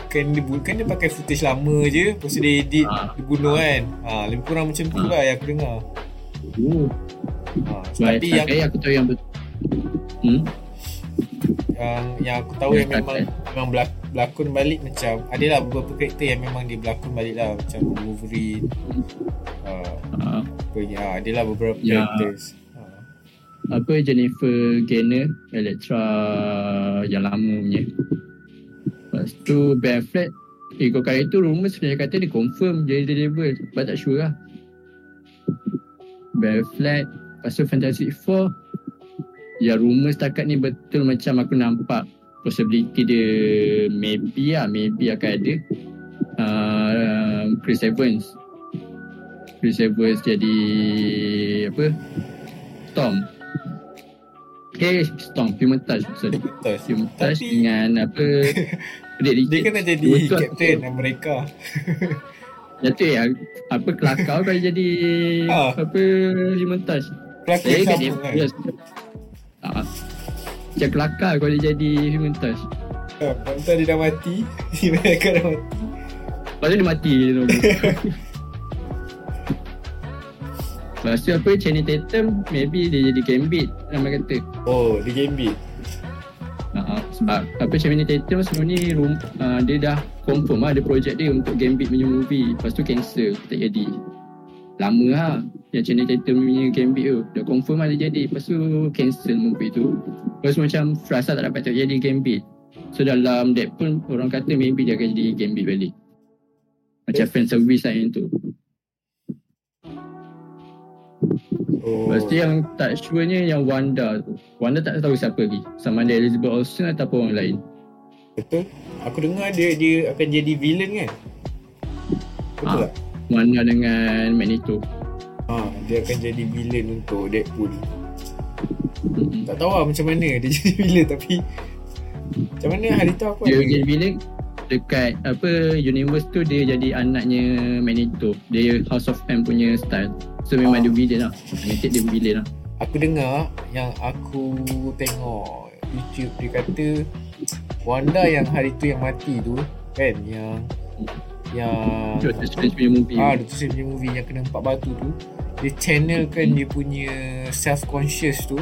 Speaker 1: kan dia kan dia pakai footage lama je, lepas tu dia edit,
Speaker 2: Ah.
Speaker 1: dia bunuh kan. Ah, lebih kurang macam tu
Speaker 2: Ah.
Speaker 1: lah yang aku dengar.
Speaker 2: Oh.
Speaker 1: Ah,
Speaker 2: Sebab
Speaker 1: tapi yang
Speaker 2: aku tahu yang betul. Hmm?
Speaker 1: Yang yang aku tahu
Speaker 2: Ya,
Speaker 1: yang memang
Speaker 2: tak-
Speaker 1: memang berlakon balik macam adalah beberapa karakter yang memang dia berlakon balik lah macam Wolverine uh,
Speaker 2: Ha.
Speaker 1: apa ni ah adalah beberapa
Speaker 2: Ya.
Speaker 1: characters uh,
Speaker 2: Apa Jennifer Garner, Elektra yang lama punya. Lepas tu Ben Affleck, ikut kali tu rumor sebenarnya kata dia confirm jadi Daredevil. Sebab tak sure lah. Ben Affleck, lepas tu Fantastic Four. Ya rumor setakat ni betul macam aku nampak possibility dia maybe lah, maybe akan ada. Uh, Chris Evans. Chris Evans jadi apa? Eh, Storm, Human Touch, sorry. Human Touch
Speaker 1: Tapi-
Speaker 2: dengan apa?
Speaker 1: Dia nak jadi
Speaker 2: Betul.
Speaker 1: Captain America
Speaker 2: Jatuh ya, apa kelakar kalau jadi
Speaker 1: Ah.
Speaker 2: apa Human Touch.
Speaker 1: pelakon
Speaker 2: Saya
Speaker 1: yang
Speaker 2: kat
Speaker 1: sama kan.
Speaker 2: Ah. Macam kelakar kalau dia jadi Human Touch.
Speaker 1: ah, Lepas dia dah mati Mereka dah mati
Speaker 2: Lepas tu dia mati tu. Lepas tu apa Channing Tatum Maybe dia jadi Gambit Nama kata
Speaker 1: Oh dia gambit
Speaker 2: uh, Sebab apa Channing Tatum sebelum ni uh, Dia dah confirm lah Ada projek dia untuk Gambit punya movie Lepas tu cancel Tak jadi Lama lah Yang Channing Tatum punya Gambit tu Dah confirm dia jadi Lepas tu cancel movie tu Lepas tu macam Frasa tak dapat tak jadi Gambit So dalam Deadpool Orang kata maybe dia akan jadi Gambit balik Macam fan service lah yang tu
Speaker 1: Oh
Speaker 2: Lepas tu yang tak sure-nya yang Wanda tu. Wanda tak tahu siapa lagi. Sama ada Elizabeth Olsen ataupun orang lain.
Speaker 1: Betul Aku dengar dia dia akan jadi villain kan Betul
Speaker 2: Ah.
Speaker 1: tak?
Speaker 2: Wanda dengan Magneto.
Speaker 1: Ha, dia akan jadi villain untuk Deadpool
Speaker 2: Mm-mm.
Speaker 1: Tak tahu lah macam mana dia jadi villain tapi Macam mana hari tu aku
Speaker 2: Dia
Speaker 1: ada
Speaker 2: jadi villain dekat apa universe tu dia jadi anaknya Magneto. Dia House of M punya style. So memang
Speaker 1: Ah.
Speaker 2: dia villain lah. Magnetic dia villain lah.
Speaker 1: Aku dengar yang aku tengok YouTube dia kata Wanda yang hari tu yang mati tu kan yang yang
Speaker 2: Doctor Strange punya movie.
Speaker 1: ah Doctor Strange punya movie yang kena empat batu tu dia channelkan dia punya self conscious tu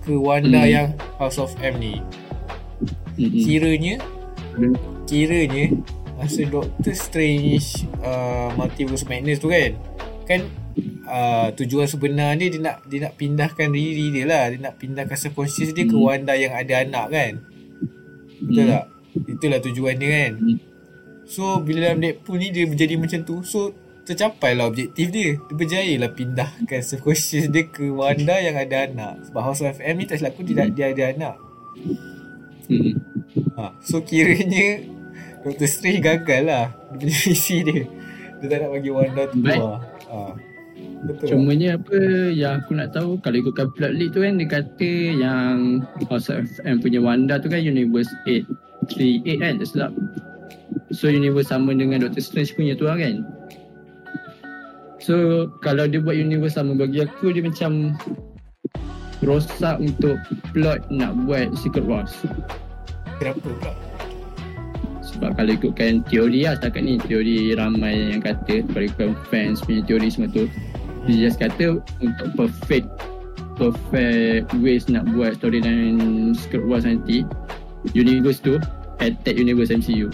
Speaker 1: ke Wanda
Speaker 2: Hmm.
Speaker 1: yang House of M ni.
Speaker 2: Mm-mm.
Speaker 1: Kiranya
Speaker 2: Hmm.
Speaker 1: kiranya masa Doctor Strange uh, Multiverse Madness tu kan kan uh, tujuan sebenar dia dia nak dia nak pindahkan diri dia lah dia nak pindahkan subconscious dia ke
Speaker 2: Hmm.
Speaker 1: Wanda yang ada anak kan betul
Speaker 2: Hmm.
Speaker 1: tak itulah tujuan dia kan
Speaker 2: Hmm.
Speaker 1: So bila dalam Deadpool ni dia menjadi macam tu so tercapai lah objektif dia dia berjaya lah pindahkan subconscious dia ke Wanda yang ada anak sebab House of M ni tak silap aku dia, dia ada anak
Speaker 2: Mm-mm.
Speaker 1: Ha, so kiranya Dr. Strange gagal lah Dia punya misi dia Dia tak nak bagi Wanda tu keluar ha. Betul tak?
Speaker 2: Cumanya apa yang aku nak tahu kalau ikutkan plot lead tu kan dia kata yang House of M punya Wanda tu kan universe 838 kan tak silap. So universe sama dengan Doctor Strange punya tu lah kan. So kalau dia buat universe sama bagi aku dia macam rosak untuk plot nak buat Secret Wars.
Speaker 1: Kenapa pula?
Speaker 2: Sebab kalau ikutkan teori lah setakat ni Teori ramai yang kata ikutkan fans punya teori semua tu Dia just kata Untuk perfect Perfect ways nak buat storyline Secret Wars nanti Universe tu Attack Universe MCU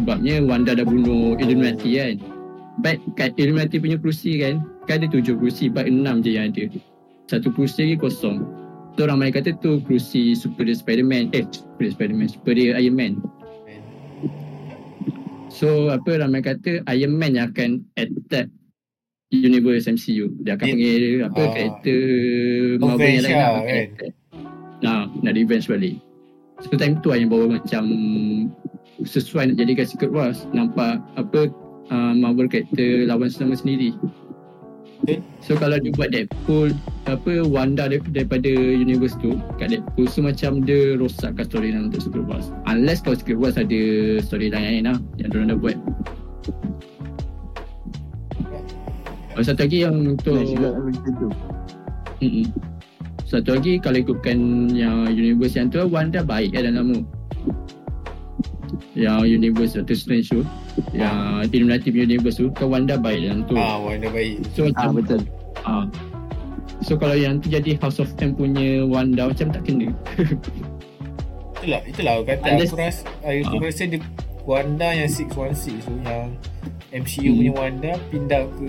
Speaker 2: Sebabnya Wanda dah bunuh Illuminati kan? But kat Illuminati punya kerusi kan? Kan ada tujuh kerusi But enam je yang ada. Satu kerusi lagi kosong. So ramai kata tu kerusi Superior Spider-Man. Eh Superior Spider-Man Superior Iron Man. So apa ramai kata Iron Man yang akan attack universe MCU. Dia akan panggil apa
Speaker 1: ah,
Speaker 2: karakter Marvel yang lain
Speaker 1: lah, kan?
Speaker 2: Nah, nak revenge balik. So time tu yang baru macam sesuai nak jadikan Secret Wars. Nampak apa uh, Marvel karakter lawan sesama sendiri.
Speaker 1: Betul.
Speaker 2: So kalau dia buat Deadpool apa Wanda dar- daripada universe tu kat Deadpool so macam dia rosakkan storyline untuk Secret Wars. Unless kalau Secret Wars ada storyline lain lah yang diorang dah buat. Oh, satu lagi yang untuk
Speaker 3: tu.
Speaker 2: Mm-mm. Satu lagi kalau ikutkan yang universe yang tu Wanda baik kan dalam tu. Yang universe Doctor Strange tu Yang Illuminati punya universe tu Kan Wanda baik dalam tu
Speaker 1: Ah, Wanda baik
Speaker 2: So
Speaker 3: Ah
Speaker 2: macam
Speaker 3: betul.
Speaker 2: ah. So kalau yang tu jadi House of M punya Wanda Macam tak kena
Speaker 1: Itulah Itulah aku kata
Speaker 2: Unless-
Speaker 1: Aku rasa Aku
Speaker 2: Ah.
Speaker 1: rasa dia Wanda yang 616 tu Yang MCU
Speaker 2: Hmm.
Speaker 1: punya Wanda Pindah ke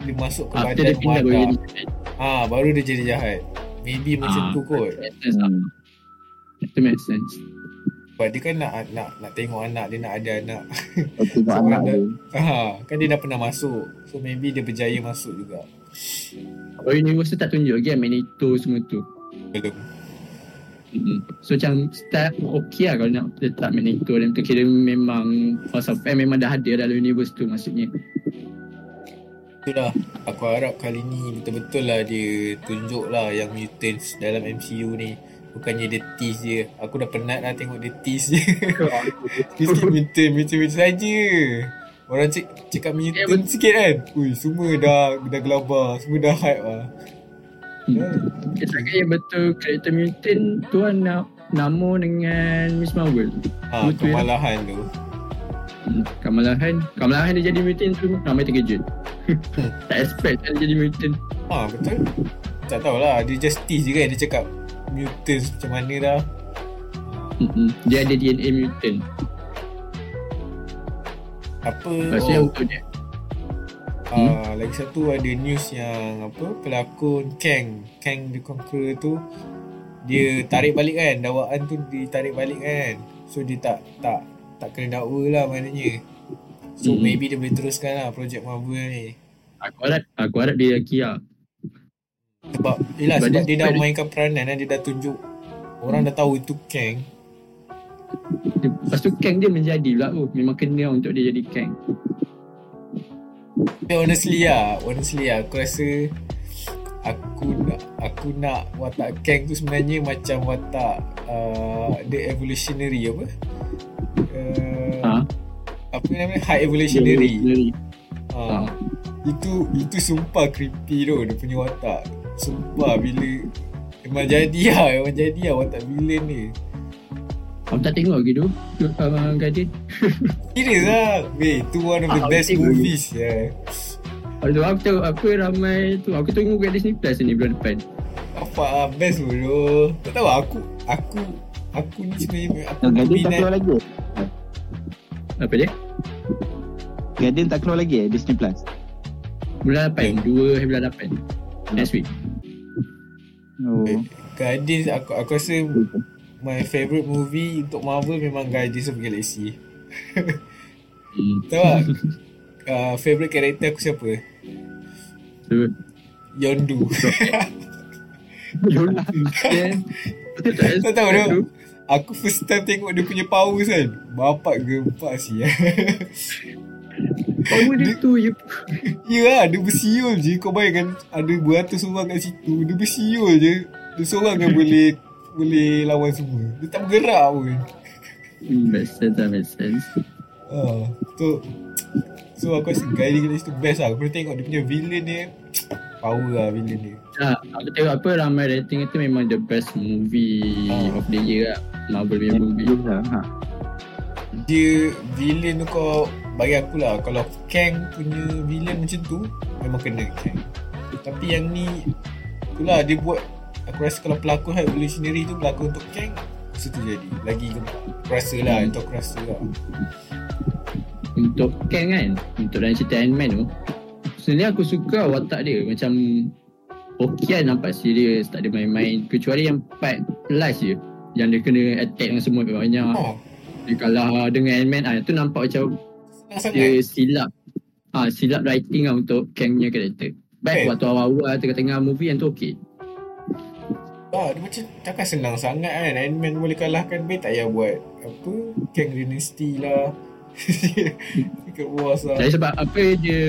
Speaker 1: Dia masuk ke
Speaker 2: After dia
Speaker 1: badan
Speaker 2: pindah baru
Speaker 1: Wanda
Speaker 2: jadi
Speaker 1: Ah, Baru dia jadi jahat Maybe macam
Speaker 2: Ah.
Speaker 1: tu kot
Speaker 2: Make sense lah.
Speaker 3: Hmm.
Speaker 2: Itu make sense
Speaker 1: Sebab dia kan nak nak nak tengok anak dia nak ada anak
Speaker 3: tengok
Speaker 1: So,
Speaker 3: anak dia.
Speaker 1: Ah, kan dia dah pernah masuk. So maybe dia berjaya masuk juga.
Speaker 2: Kalau universe tu tak tunjuk lagi kan Magneto semua tu
Speaker 1: Belum.
Speaker 2: Mm-hmm. So macam start okey lah kalau nak letak Magneto dan tu kira memang House of M memang dah ada dalam universe tu maksudnya.
Speaker 1: Itulah. Aku harap kali ni betul-betul lah dia tunjuk lah yang mutants dalam MCU ni. Bukannya dia tease je. Aku dah penat lah tengok dia tease je. Tease mutant, mutant, mutant saja. Orang cik, cakap mutant sikit kan. Ui, semua dah dah gelabar. Semua dah hype lah.
Speaker 2: Hmm. Cakap yang betul karakter mutant tu kan nak nama dengan Miss Marvel.
Speaker 1: Ha, kemalahan tu.
Speaker 2: Hmm. Kamala Khan, Kamala Khan dia jadi mutant tu ramai terkejut. tak expect kan dia jadi mutant.
Speaker 1: Ha, betul. Tak tahulah. Dia just tease je kan. Dia cakap mutants macam mana dah.
Speaker 2: Hmm. Dia ada DNA mutant.
Speaker 1: Apa
Speaker 2: Maksudnya
Speaker 1: oh,
Speaker 2: untuk dia.
Speaker 1: uh, lagi satu ada news yang apa pelakon Kang Kang the Conqueror tu dia tarik balik kan dakwaan tu ditarik balik kan so dia tak tak tak kena dakwa lah maknanya so
Speaker 2: Hmm.
Speaker 1: maybe dia boleh teruskan lah projek Marvel ni
Speaker 2: Aku harap, aku harap dia Kia.
Speaker 1: Sebab yelah
Speaker 2: Sebab
Speaker 1: sebab
Speaker 2: dia-
Speaker 1: dia dah mainkan peranan kan dia dah tunjuk orang dah tahu itu Kang
Speaker 2: Dia, lepas tu Kang dia menjadi pula tu. Memang kena untuk dia jadi Kang.
Speaker 1: Tapi honestly lah Honestly lah Aku rasa Aku nak aku nak watak Kang tu sebenarnya macam watak uh, the evolutionary apa? Uh,
Speaker 2: Ha?
Speaker 1: apa namanya? High evolutionary.
Speaker 2: Evolutionary.
Speaker 1: Ha.
Speaker 2: Ha.
Speaker 1: Itu itu sumpah creepy tu dia punya watak. Sumpah bila memang jadi lah, memang jadi lah watak villain ni.
Speaker 2: Aku tak tengok lagi tu. Uh, Guardian.
Speaker 1: Serius lah. Weh, tu one of the
Speaker 2: Ah,
Speaker 1: best movies ya.
Speaker 2: Tu aku tengok apa ramai tu. Aku tengok kat Disney Plus ni bulan depan.
Speaker 1: Apa ah, best dulu. Tak tahu aku aku aku ni sebenarnya aku
Speaker 3: Guardian tak
Speaker 1: minat
Speaker 3: keluar lagi
Speaker 2: Apa dia?
Speaker 3: Guardian tak keluar lagi eh Disney Plus
Speaker 2: Bulan 8. 2 hari bulan 8. Next week.
Speaker 3: Oh
Speaker 1: Guardians aku aku rasa my favourite movie untuk Marvel memang Guardians of the Galaxy.
Speaker 2: Hmm.
Speaker 1: Tahu tak? uh, favourite karakter aku siapa?
Speaker 2: So,
Speaker 1: Yondu.
Speaker 2: Yondu.
Speaker 1: Tak tahu tu. Aku first time tengok dia punya powers kan. Bapak gempak sih.
Speaker 2: Power dia tu you
Speaker 1: ya lah, dia bersiul je. Kau bayangkan ada beratus orang kat situ. Dia bersiul je. Dia seorang yang boleh boleh lawan semua. Dia tak bergerak pun.
Speaker 2: hmm, Make sense lah make sense
Speaker 1: Ah, tu So aku rasa Guardian Galaxy tu best lah Aku pernah tengok dia punya villain dia Power lah villain dia
Speaker 2: Ya, aku tengok apa ramai rating itu memang the best movie
Speaker 1: Ah.
Speaker 2: of the year lah. Marvel punya movie.
Speaker 3: lah ha.
Speaker 1: Dia villain tu kau Bagi aku lah Kalau Kang punya villain macam tu Memang kena Kang Tapi yang ni Itulah dia buat Aku rasa kalau pelakon High Evolutionary tu Berlakon untuk Kang Masa tu jadi Lagi aku rasa lah
Speaker 2: Hmm.
Speaker 1: Itu aku rasa lah
Speaker 2: Untuk Kang kan, untuk dalam cerita Ant-Man tu, sebenarnya aku suka watak dia macam lah nampak serius, tak ada main-main. Kecuali yang part last je, yang dia kena attack dengan semua banyak.
Speaker 1: Oh
Speaker 2: Dia kalah dengan Ant-Man, ah, tu nampak macam dia silap. Ah, silap writing lah untuk Kang punya karakter. Baik
Speaker 1: Eh.
Speaker 2: waktu awal-awal tengah-tengah movie yang tu okey.
Speaker 1: Ah, dia macam takkan senang sangat kan Ant-Man boleh kalahkan Baik tak payah buat Apa Kang Dynasty lah Wars lah
Speaker 2: sebab apa dia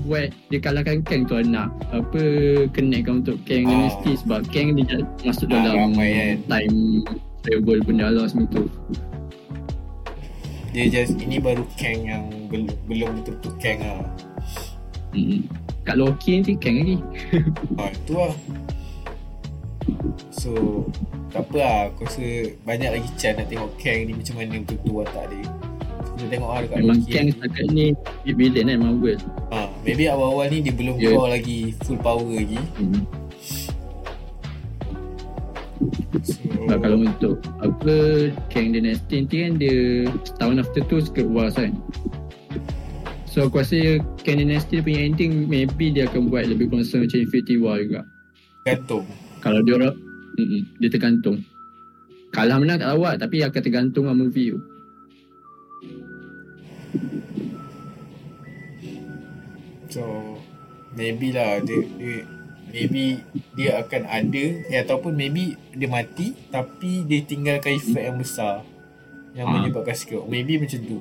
Speaker 2: buat dia kalahkan Kang tu anak apa connectkan untuk Kang
Speaker 1: Ah.
Speaker 2: Dynasty sebab Kang dia masuk
Speaker 1: Ah,
Speaker 2: dalam
Speaker 1: ramai kan.
Speaker 2: time travel benda lah semua tu.
Speaker 1: Dia just Ini baru Kang yang Belum, belum betul-betul Kang lah
Speaker 2: Hmm. Kat Loki nanti Kang lagi.
Speaker 1: Ah, tu lah So Tak apa lah Aku rasa Banyak lagi chance nak tengok Kang ni Macam mana betul-betul watak dia Kita tengok lah dekat
Speaker 2: Memang
Speaker 1: Loki
Speaker 2: Kang setakat ni big villain kan Marvel.
Speaker 1: ha, Maybe awal-awal ni Dia belum
Speaker 2: Yeah.
Speaker 1: keluar lagi Full power lagi
Speaker 2: Hmm.
Speaker 1: So
Speaker 2: kalau untuk apa Kang Dynasty nanti kan dia setahun after tu Secret Wars kan. So aku rasa Kang Dynasty punya ending maybe dia akan buat lebih concern macam Infinity War juga.
Speaker 1: Gantung
Speaker 2: Kalau dia orang mm dia tergantung. Kalah menang tak lah, tapi akan tergantung lah movie tu.
Speaker 1: So Maybe lah dia, dia Maybe Dia akan ada ya, Ataupun maybe Dia mati Tapi dia tinggalkan efek yang besar Yang
Speaker 2: Ah.
Speaker 1: menyebabkan skill Maybe macam tu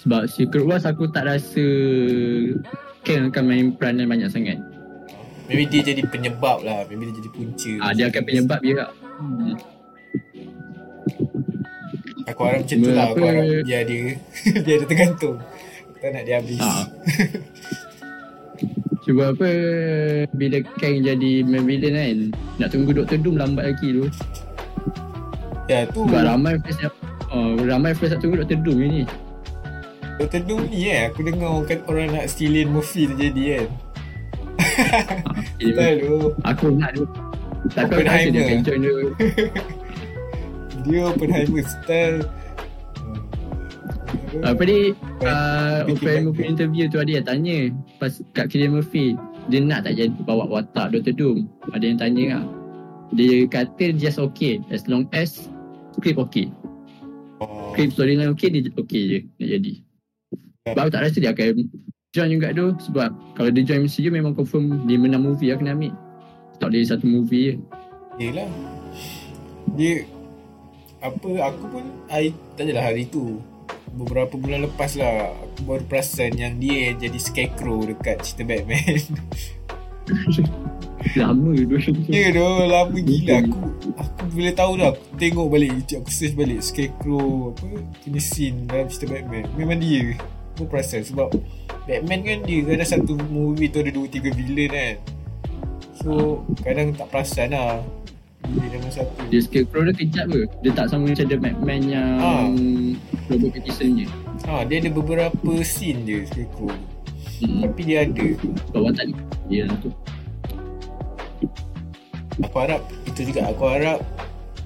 Speaker 2: Sebab Secret Wars aku tak rasa Kang akan main peranan banyak sangat.
Speaker 1: Maybe dia jadi penyebab lah Maybe dia jadi punca
Speaker 2: Ah dia akan penyebab dia tak. Hmm.
Speaker 1: Aku harap macam tu lah Aku harap dia Biar dia tergantung Aku tak nak dia habis
Speaker 2: Ah. Cuba apa bila Kang jadi main villain kan nak tunggu Dr. Doom lambat lagi tu.
Speaker 1: Ya tu
Speaker 2: Sebab ramai fans yang Oh, ramai fans nak tunggu Dr. Doom ni.
Speaker 1: Dr. Doom ni eh Aku dengar kan orang nak Cillian Murphy terjadi kan
Speaker 2: Jadi,
Speaker 1: Betul tu
Speaker 2: aku nak tu. Tapi aku rasa dia akan join dia.
Speaker 1: Dia Oppenheimer style
Speaker 2: Apa ni uh,
Speaker 1: baik.
Speaker 2: punya interview tu ada yang tanya pas kat Cillian Murphy dia nak tak jadi bawa watak Dr. Doom. Ada yang tanya lah. Dia kata just okay as long as script okay.
Speaker 1: Oh,
Speaker 2: Script storyline okay dia okay je nak jadi. Sebab aku tak rasa dia akan join juga tu sebab kalau dia join MCU memang confirm dia menang movie akan ambil. Tak dia satu movie je.
Speaker 1: Yelah Dia Apa Aku pun I, Tak adalah hari tu Beberapa bulan lepas lah Aku baru perasan Yang dia yang jadi scarecrow Dekat cerita Batman
Speaker 2: Lama dulu.
Speaker 1: Ya doh, lama gila aku. Aku bila tahu dah aku tengok balik YouTube aku search balik Scarecrow apa punya scene dalam cerita Batman. Memang dia. Aku perasan sebab Batman kan dia kadang satu movie tu ada 2 3 villain kan. So kadang tak perasan lah. Dia nama satu.
Speaker 2: Dia Scarecrow dia kejap ke? Dia tak sama macam The Batman yang
Speaker 1: Ah.
Speaker 2: Robert Pattinson je.
Speaker 1: Ha, dia ada beberapa scene je Scarecrow.
Speaker 2: Hmm.
Speaker 1: Tapi dia ada.
Speaker 2: Sebab watak dia lah tu.
Speaker 1: Aku harap itu juga aku harap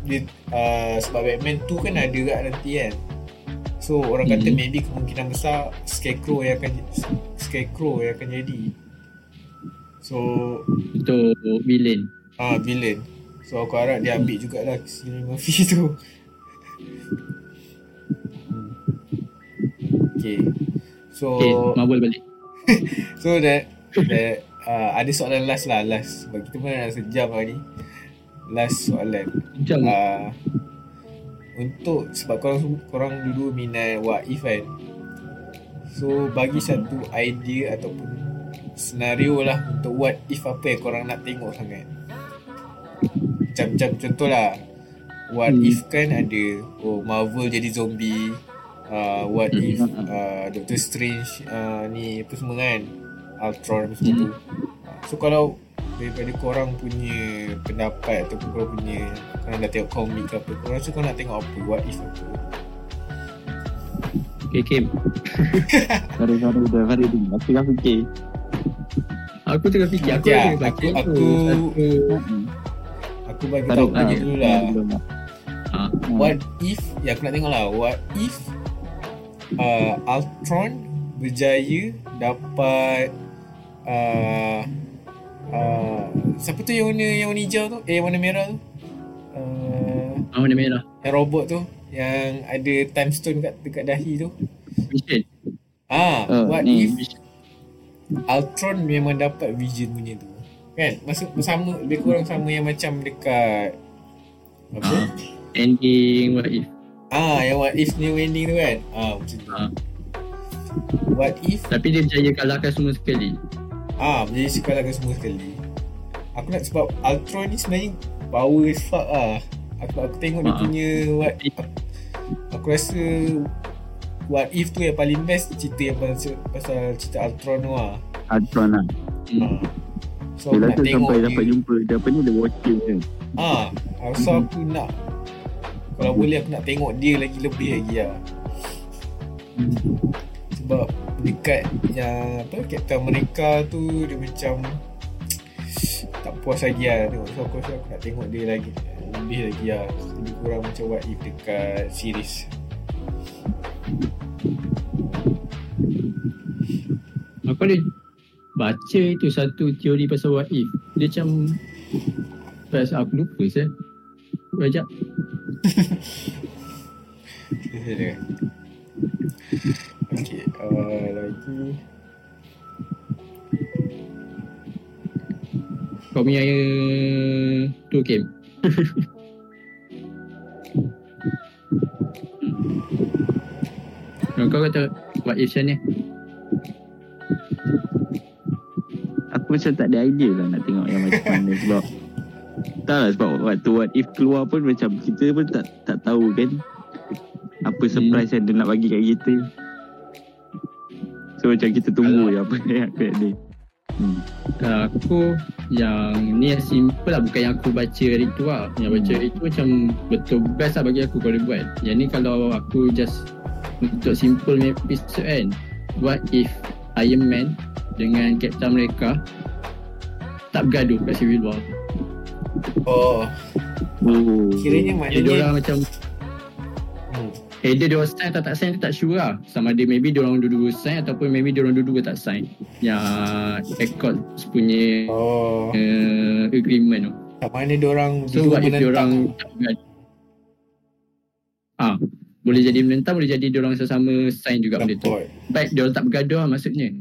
Speaker 1: dia uh, sebab Batman tu kan ada kat nanti kan. So orang kata
Speaker 2: Mhm.
Speaker 1: maybe kemungkinan besar Scarecrow yang akan Scarecrow yang akan jadi. So
Speaker 2: Untuk villain.
Speaker 1: ah villain. So aku harap dia ambil jugalah Cillian Murphy tu. Okay. So
Speaker 2: Okay, Marvel balik.
Speaker 1: So that, that uh, ada soalan last lah last sebab kita pun dah sejam lah ni. Last soalan.
Speaker 2: Macam
Speaker 1: Uh, untuk sebab korang korang dulu minat what if kan. So bagi satu idea ataupun senario lah untuk what if apa yang korang nak tengok sangat. Macam macam contoh lah. What
Speaker 2: Hmm.
Speaker 1: if kan ada oh Marvel jadi zombie. Uh, what
Speaker 2: Hmm.
Speaker 1: if uh, Doctor Strange uh, ni apa semua kan. Ultron apa semua tu. Uh, So kalau daripada korang punya pendapat ataupun korang punya korang dah tengok komik ke apa korang rasa korang nak tengok apa what if apa
Speaker 2: Okay, Kim.
Speaker 3: Sorry, sorry, dah, sorry. Aku tengah fikir.
Speaker 2: Aku tengah fikir. Aku
Speaker 1: Okay,
Speaker 2: ada
Speaker 1: aku-
Speaker 2: baca tu.
Speaker 1: aku- aku bagi
Speaker 3: Sorry,
Speaker 1: tahu
Speaker 2: ah,
Speaker 1: je dulu lah
Speaker 2: Ah,
Speaker 1: what if ya aku nak tengok lah what if uh, Ultron berjaya dapat uh, uh, siapa tu yang warna yang warna hijau tu eh warna merah tu uh,
Speaker 2: ah, warna merah.
Speaker 1: yang robot tu yang ada time stone kat dekat dahi tu
Speaker 2: Vision.
Speaker 1: ah
Speaker 3: Uh,
Speaker 1: what
Speaker 3: hmm.
Speaker 1: if Ultron memang dapat vision punya tu kan maksud sama lebih kurang sama yang macam dekat apa
Speaker 2: Ah. Ending what if.
Speaker 1: Ah yang what if new ending tu kan ah macam tu
Speaker 2: Ah.
Speaker 1: what if
Speaker 2: Tapi dia berjaya kalahkan semua sekali.
Speaker 1: ah menjadi sekalahkan semua sekali aku nak sebab Ultron ni sebenarnya power as fuck ah aku aku tengok dia
Speaker 2: Ah.
Speaker 1: punya what aku rasa what if tu yang paling best cerita yang pasal, pasal cerita Ultron tu ah
Speaker 3: Ultron lah.
Speaker 2: Hmm.
Speaker 1: Ah. So
Speaker 3: Dia
Speaker 1: aku nak
Speaker 3: rasa
Speaker 1: tengok
Speaker 3: sampai
Speaker 1: dia
Speaker 3: dapat jumpa dia apa ni, The Watcher kan.
Speaker 1: Ah, so aku nak kalau boleh aku nak tengok dia lagi lebih lagi lah. Sebab dekat yang apa Captain America tu dia macam tak puas lagi lah tengok so aku rasa aku nak tengok dia lagi lebih lagi lah lebih kurang macam what if dekat series
Speaker 2: Aku ada baca itu satu teori pasal what if. Dia macam pasal aku lupa saya. Sekejap.
Speaker 1: dia Okay, uh, lagi
Speaker 2: Kau punya tu Kim. Kalau kau kata what if macam ni?
Speaker 3: Aku macam tak ada idea lah nak tengok yang macam mana sebab tak lah sebab waktu what if keluar pun macam kita pun tak tak tahu kan apa surprise yang dia nak bagi kat kita. So macam kita tunggu je apa yang akan ada. Hmm.
Speaker 2: Kalau aku yang ni yang simple lah bukan yang aku baca hari tu lah. Yang baca hari tu macam betul best lah bagi aku kalau dia buat. Yang ni kalau aku just untuk simple punya episode kan. What if Iron Man dengan Captain America tak bergaduh kat Civil War.
Speaker 1: Oh
Speaker 3: Oh.
Speaker 1: Kiranya
Speaker 2: Jadi dia orang
Speaker 1: maknanya
Speaker 2: macam
Speaker 1: hmm.
Speaker 2: either dia orang sign atau tak sign tu tak sure lah. Sama ada maybe dia orang dua-dua sign ataupun maybe dia orang dua-dua tak sign. Yang Accord punya
Speaker 1: Oh
Speaker 2: uh, agreement tu.
Speaker 1: Tak mana dia orang
Speaker 2: So what if dia orang? Ah, boleh jadi menentang, boleh jadi dia orang sama sign juga benda tu. Baik dia orang tak bergaduh lah maksudnya.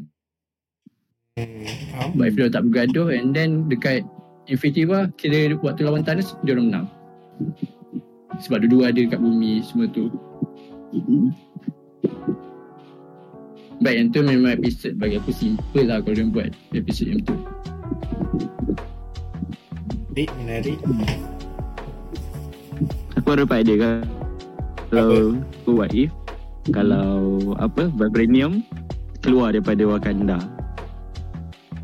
Speaker 1: Hmm.
Speaker 2: But if dia orang tak bergaduh and then dekat Infinity War kira waktu lawan Thanos dia orang menang. Sebab dua-dua ada kat bumi semua tu. Baik yang tu memang episode bagi aku simple lah kalau dia buat episode yang tu.
Speaker 1: Menarik, menarik.
Speaker 3: Aku ada dapat idea kan. Kalau aku what if kalau apa vibranium keluar daripada Wakanda.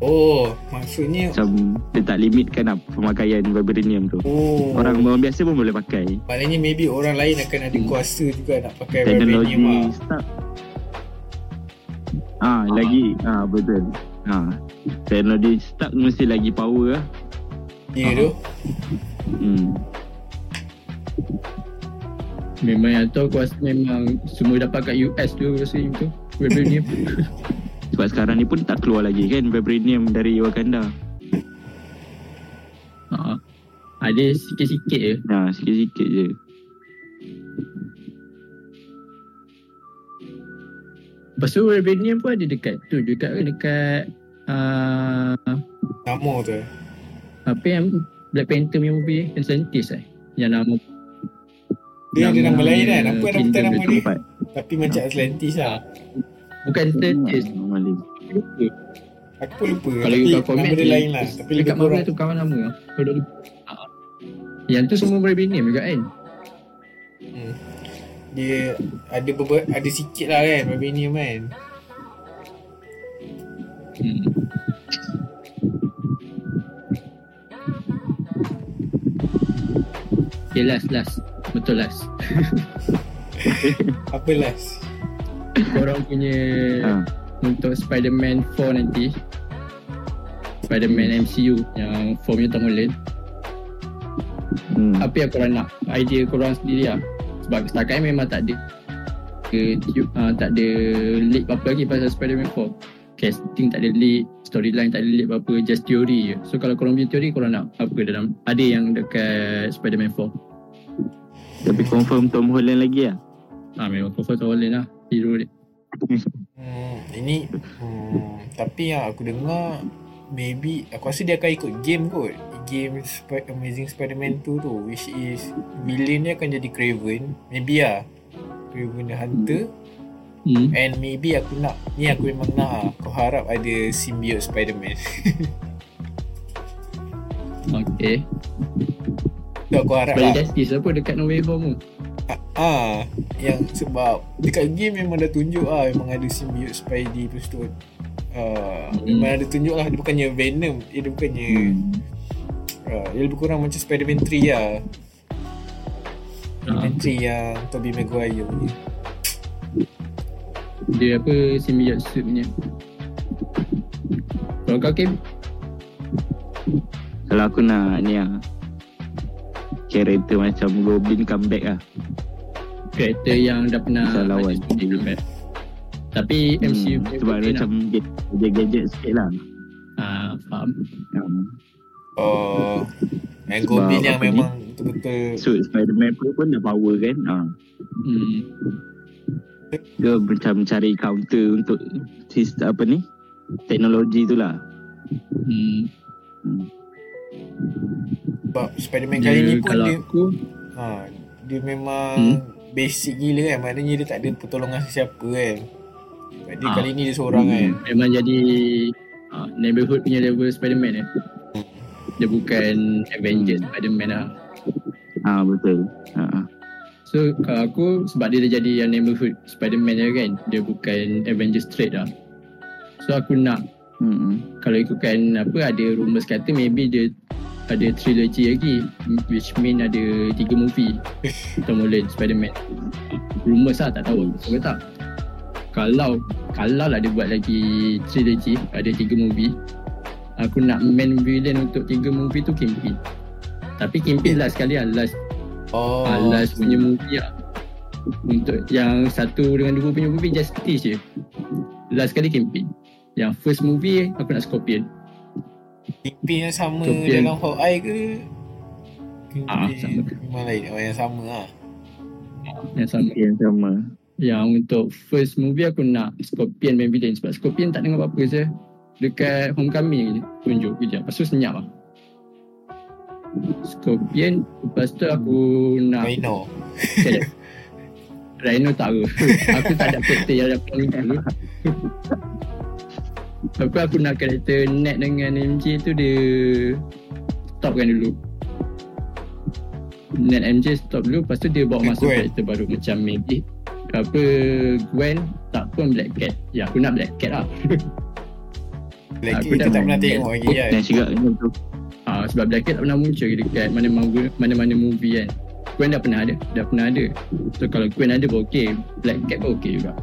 Speaker 1: Oh, maksudnya
Speaker 3: Macam dia tak limitkan lah pemakaian vibranium tu.
Speaker 1: oh
Speaker 3: Orang orang biasa pun boleh pakai.
Speaker 1: maknanya maybe orang lain akan ada kuasa juga nak pakai
Speaker 3: Teknologi
Speaker 1: vibranium ah.
Speaker 3: start. Ah, lagi ah betul. Ah, teknologi start mesti lagi power lah.
Speaker 1: Ya tu.
Speaker 3: Hmm.
Speaker 2: Memang yang tu aku rasa memang semua dapat kat US tu rasa tu. Vibranium.
Speaker 3: Sebab sekarang ni pun tak keluar lagi kan vibranium dari Wakanda.
Speaker 2: ha. Ada sikit-sikit je.
Speaker 3: Nah, sikit-sikit je.
Speaker 2: Lepas tu Vibranium pun ada dekat tu dekat dekat uh,
Speaker 1: Nama tu.
Speaker 2: apa yang Black Panther punya movie yang scientist eh yang nama
Speaker 1: Dia ada
Speaker 2: Nama
Speaker 1: nama lain kan? Apa nama nama dia?
Speaker 3: Tempat.
Speaker 1: Tapi macam Atlantis lah.
Speaker 2: bukan scientist
Speaker 3: Malik.
Speaker 2: lupa.
Speaker 1: Aku pun lupa.
Speaker 2: Kalau
Speaker 1: Tapi
Speaker 2: you kat komen
Speaker 1: dia lain lah. Tapi
Speaker 2: dekat
Speaker 1: kurang.
Speaker 2: tu kawan nama lah. Kau dah lupa. Ha. Yang tu semua Vibranium juga kan
Speaker 1: Hmm. Dia ada beber, ada sikit lah kan Vibranium kan.
Speaker 2: hmm. Okay last last Betul last
Speaker 1: Apa last?
Speaker 2: Korang punya
Speaker 3: Ha.
Speaker 2: Untuk Spider-Man 4 nanti. Spider-Man MCU Yang formnya Tom Holland.
Speaker 3: Hmm.
Speaker 2: Apa yang korang nak? Idea korang sendiri lah. Sebab setakat ni memang tak ada ke, uh, Tak ada leak apa-apa lagi Pasal Spider-Man 4 Casting tak ada leak Storyline tak ada leak apa-apa Just teori je. So kalau korang punya teori Korang nak apa dalam Ada yang dekat Spider-Man 4
Speaker 3: Tapi confirm Tom Holland lagi lah.
Speaker 2: Ah memang confirm Tom Holland lah. Hero dia
Speaker 1: Hmm, ini hmm, tapi yang aku dengar maybe aku rasa dia akan ikut game kot. Game Sp- Amazing Spider-Man 2 tu which is villain dia akan jadi Craven. Maybe lah. Craven the Hunter
Speaker 2: hmm.
Speaker 1: and maybe aku nak ni aku memang nak lah. Aku harap ada symbiote Spider-Man.
Speaker 2: Okay
Speaker 1: tu aku harap lah.
Speaker 2: Spider Justice apa dekat No Way Home tu
Speaker 1: Ah, yang sebab dekat game memang dah tunjuk lah memang ada symbiote Spidey lepas tu uh,
Speaker 2: Hmm.
Speaker 1: memang ada tunjuk lah dia bukannya Venom dia, dia bukannya
Speaker 3: Hmm.
Speaker 1: uh, dia lebih kurang macam Spider-Man 3 lah
Speaker 2: Ah.
Speaker 1: Spider-Man 3 yang Tobey Maguire punya
Speaker 2: Dia apa Symbiote suit punya Kalau kau Kim
Speaker 3: Kalau aku nak ni lah. Karakter macam Goblin comeback lah.
Speaker 2: Karakter yang dah pernah
Speaker 3: Bisa lawan.
Speaker 2: Tapi MCU
Speaker 3: Hmm,
Speaker 2: punya
Speaker 3: sebab dia macam gadget, dia gadget sikit lah.
Speaker 2: Ah, faham.
Speaker 3: Hmm.
Speaker 1: oh yang
Speaker 3: Sebab
Speaker 1: Goblin yang
Speaker 3: ni?
Speaker 1: memang betul-betul
Speaker 3: So Spider-Man pun, pun dah power kan. Ha.
Speaker 2: Hmm.
Speaker 3: Dia macam cari counter untuk sistem apa ni? Teknologi tu lah.
Speaker 2: Hmm.
Speaker 1: Sebab Spider-Man
Speaker 2: Dia,
Speaker 1: kali ni pun dia
Speaker 2: aku
Speaker 1: ha, dia memang
Speaker 2: Hmm.
Speaker 1: basic gila kan maknanya dia tak ada pertolongan sesiapa kan sebab dia
Speaker 2: Ah.
Speaker 1: kali ni dia seorang
Speaker 3: Hmm.
Speaker 1: kan
Speaker 2: memang jadi ah, neighborhood punya level Spider-Man eh. Dia bukan Avengers
Speaker 3: Hmm.
Speaker 2: Spider-Man lah.
Speaker 3: Ha betul. Ha.
Speaker 2: So kalau aku sebab dia dah jadi yang neighborhood Spider-Man je kan. Dia bukan Avengers straight lah. So aku nak
Speaker 3: Hmm.
Speaker 2: kalau ikutkan apa ada rumours kata maybe dia ada trilogy lagi which mean ada tiga movie. Tom Holland Spider-Man. Rumours lah tak tahu. Ke tak? Kalau kalau lah dia buat lagi trilogy ada tiga movie. Aku nak main villain untuk tiga movie tu Kingpin. Tapi Kingpin last sekali lah last.
Speaker 1: Oh.
Speaker 2: Ah, last punya movie lah. Untuk yang satu dengan dua punya movie Justice je. Last sekali Kingpin. Yang first movie aku nak Scorpion
Speaker 1: Kingpin yang sama
Speaker 2: Kingpin.
Speaker 1: dalam Hawkeye ke?
Speaker 2: Ah,
Speaker 1: Kingpin
Speaker 2: sama.
Speaker 1: memang lain. Oh, yang sama lah.
Speaker 2: yang sama
Speaker 3: Yang sama.
Speaker 2: Yang untuk first movie aku nak Scorpion main villain sebab Scorpion tak dengar apa-apa je. Dekat Homecoming je tunjuk kejap. Lepas tu senyap lah. Scorpion lepas tu aku nak
Speaker 1: Rhino.
Speaker 2: Rhino tak ke Aku tak ada karakter yang dapat ni dulu Tapi aku nak karakter Ned dengan MJ tu dia stop kan dulu. Net MJ stop dulu Lepas tu dia bawa masuk
Speaker 1: Gwen.
Speaker 2: karakter baru Macam maybe Apa Gwen? Tak pun Black Cat. Ya aku nak Black Cat lah.
Speaker 1: Lagi
Speaker 2: Aku
Speaker 1: kita
Speaker 2: dah
Speaker 1: tak pernah tengok lagi kan.
Speaker 3: Dan juga macam tu.
Speaker 2: ha, Sebab Black Cat tak pernah muncul Dekat mana-mana mana-mana movie kan? Gwen dah pernah ada Dah pernah ada. So kalau Gwen ada pun okay Black Cat pun okay juga.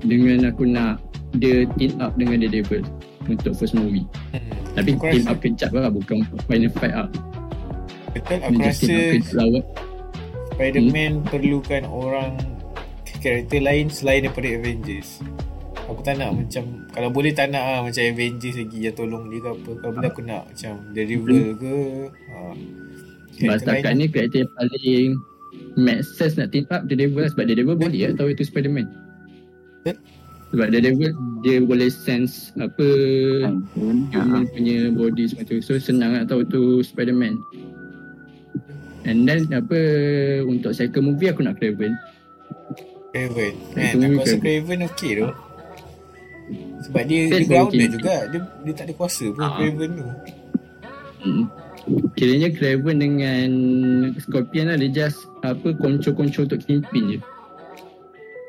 Speaker 2: Dengan aku nak Dia team up dengan Daredevil Untuk first movie
Speaker 1: Hmm.
Speaker 2: Tapi
Speaker 1: Aku
Speaker 2: team
Speaker 1: rasa-
Speaker 2: up kejap lah Bukan final fight lah
Speaker 1: Betul aku
Speaker 2: Dia
Speaker 1: rasa
Speaker 2: up lawan
Speaker 1: Spider-Man perlukan orang karakter lain selain daripada Avengers. Aku tak nak macam kalau boleh tak nak lah macam Avengers lagi yang tolong dia ke apa. Kalau boleh aku nak macam Daredevil ke. Ha.
Speaker 2: Sebab setakat ni karakter yang paling make sense nak team up Daredevil lah. Sebab Daredevil boleh lah tahu itu Spider-Man
Speaker 1: Betul.
Speaker 2: Sebab Daredevil dia boleh sense apa
Speaker 3: Kan?
Speaker 2: human punya body semua tu So senang nak tahu tu Spider-Man And then apa untuk second movie aku nak Craven
Speaker 1: Craven. Man, aku rasa
Speaker 2: Craven.
Speaker 1: Okey tu. Sebab dia, dia
Speaker 2: Craven
Speaker 1: grounded
Speaker 2: okey.
Speaker 1: juga. Dia, dia tak ada kuasa pun
Speaker 2: Ah.
Speaker 1: Craven tu.
Speaker 2: hmm. Kiranya Craven dengan Scorpion lah dia just apa konco-konco untuk Kingpin je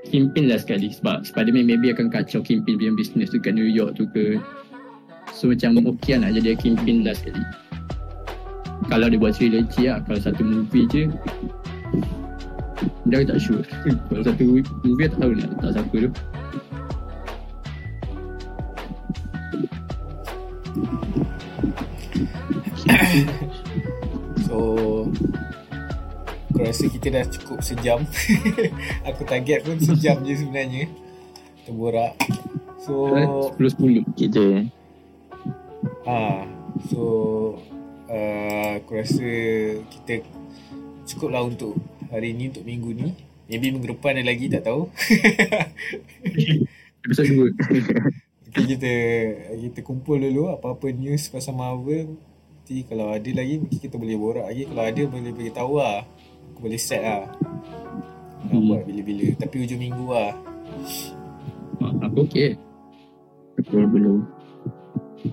Speaker 2: Kingpin lah sekali sebab Spider-Man maybe akan kacau Kingpin punya business dekat New York tu ke. So macam okey lah nak jadi Kingpin lah sekali. Kalau dia buat trilogy lah Kalau satu movie je. Dia tak sure. Kalau satu movie tak tahu nak letak siapa tu.
Speaker 1: So Aku rasa kita dah cukup sejam Aku target pun sejam je sebenarnya Kita borak So
Speaker 2: 10-10
Speaker 3: Sikit je.
Speaker 1: ha, So uh, Aku rasa Kita Cukup lah untuk Hari ni Untuk minggu ni Maybe minggu depan ada lagi Tak tahu
Speaker 2: Episode 2
Speaker 1: Okay, kita kita kumpul dulu apa-apa news pasal Marvel. Nanti kalau ada lagi mungkin kita boleh borak lagi. Kalau ada boleh beritahu lah. Aku boleh set lah. Nak
Speaker 2: Hmm.
Speaker 1: buat bila-bila. Tapi hujung minggu lah.
Speaker 2: Aku okey
Speaker 3: Belum belum.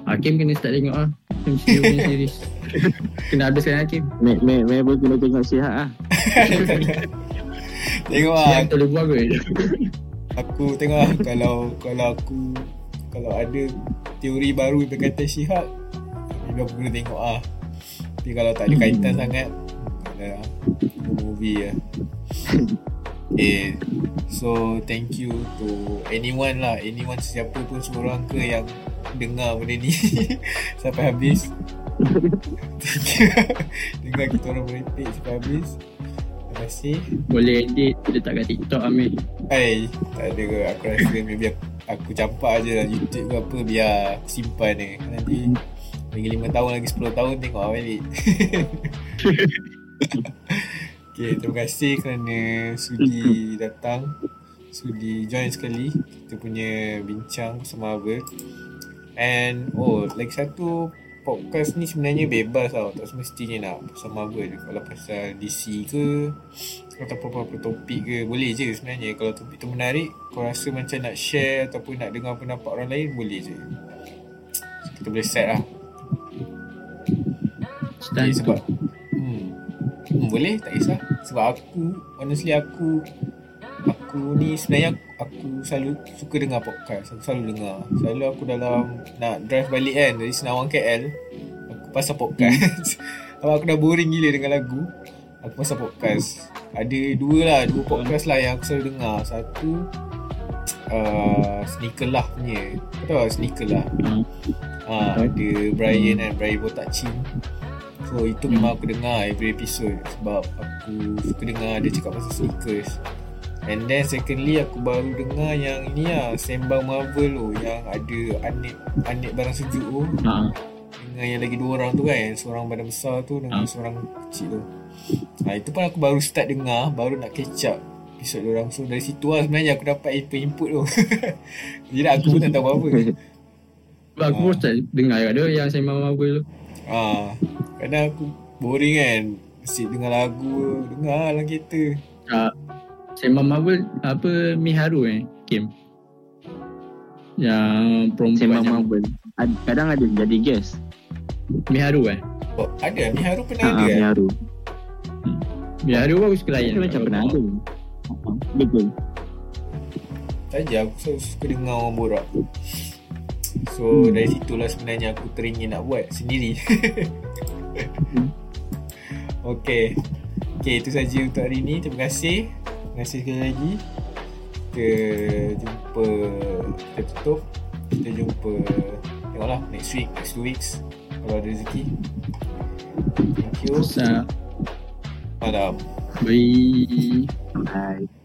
Speaker 2: Hakim kena start tengok lah MCU punya series Kena habiskan Hakim
Speaker 3: Mek mek mek pun kena tengok sihat ah.
Speaker 1: Tengok lah.
Speaker 2: Tak boleh buat ke
Speaker 1: Aku tengok lah. kalau, kalau aku kalau ada teori baru berkaitan Shihak Maybe aku kena tengok lah. Tapi kalau tak ada
Speaker 2: Hmm.
Speaker 1: kaitan sangat Ada movie lah. Okay, so thank you to anyone lah, anyone siapa pun seorang ke yang dengar benda ni sampai habis. Thank you. dengar kita orang merepek sampai habis. Terima kasih.
Speaker 2: Boleh edit Letak kat TikTok Amir
Speaker 1: Hai, tak ada ke. Aku rasa maybe aku, aku campak je lah YouTube ke apa biar simpan ni. Nanti lagi 5 tahun lagi 10 tahun tengok lah balik. Okay, terima kasih kerana sudi datang. Sudi join sekali kita punya bincang bersama Marvel. And oh, lagi satu podcast ni sebenarnya bebas tau. Tak semestinya nak pasal Marvel. Kalau pasal DC ke ataupun apa-apa topik ke boleh je sebenarnya kalau topik tu menarik kau rasa macam nak share ataupun nak dengar pendapat orang lain boleh je kita boleh set lah okay, sebab hmm, boleh tak kisah. Sebab aku honestly aku aku ni sebenarnya aku selalu suka dengar podcast. Aku selalu dengar. Selalu aku dalam nak drive balik kan dari Senawang KL aku pasal podcast. Aku dah boring gila dengan lagu aku pasal podcast. Ada dua lah dua podcast lah yang aku selalu dengar. Satu uh, Sneaker lah punya. Kau tahu Sneaker lah? Ha, ada Brian kan Brian Botak Chin so itu memang aku dengar every episode sebab aku suka dengar dia cakap pasal sneakers and then secondly aku baru dengar yang ni lah Sembang Marvel tu yang ada Anik Anik Barang Sejuk tu.
Speaker 2: Ha.
Speaker 1: dengan yang lagi dua orang tu kan seorang badan besar tu dengan
Speaker 2: Ah.
Speaker 1: seorang kecil tu. Ha, itu pun aku baru start dengar baru nak catch up episod orang. So dari situ lah sebenarnya aku dapat input-input tu. Jadi aku pun tak tahu apa-apa
Speaker 2: aku pun start dengar ada yang Sembang Marvel tu
Speaker 1: ha, kadang aku boring kan Asyik dengar lagu dengar lah kereta
Speaker 2: uh, Sembang Marvel apa Miharu eh Kim Yang perempuan
Speaker 3: Sembang
Speaker 2: yang
Speaker 3: Marvel. Ad- Kadang ada jadi guest.
Speaker 2: Miharu eh.
Speaker 1: Oh, ada. Miharu pernah
Speaker 3: Ha,
Speaker 1: ada kan?
Speaker 3: Miharu.
Speaker 2: Miharu baru sekelayan.
Speaker 3: Itu macam pernah ada. Ha, Betul.
Speaker 1: Saja aku selalu suka dengar orang borak. So
Speaker 3: Hmm.
Speaker 1: dari situlah sebenarnya aku teringin nak buat sendiri. okay. Okay itu saja untuk hari ini. Terima kasih. Terima kasih sekali lagi. Kita jumpa kita tutup. Kita jumpa tengoklah next week, next two weeks kalau ada rezeki. Thank you.
Speaker 2: Sa,
Speaker 1: Malam.
Speaker 2: bye.
Speaker 3: Bye.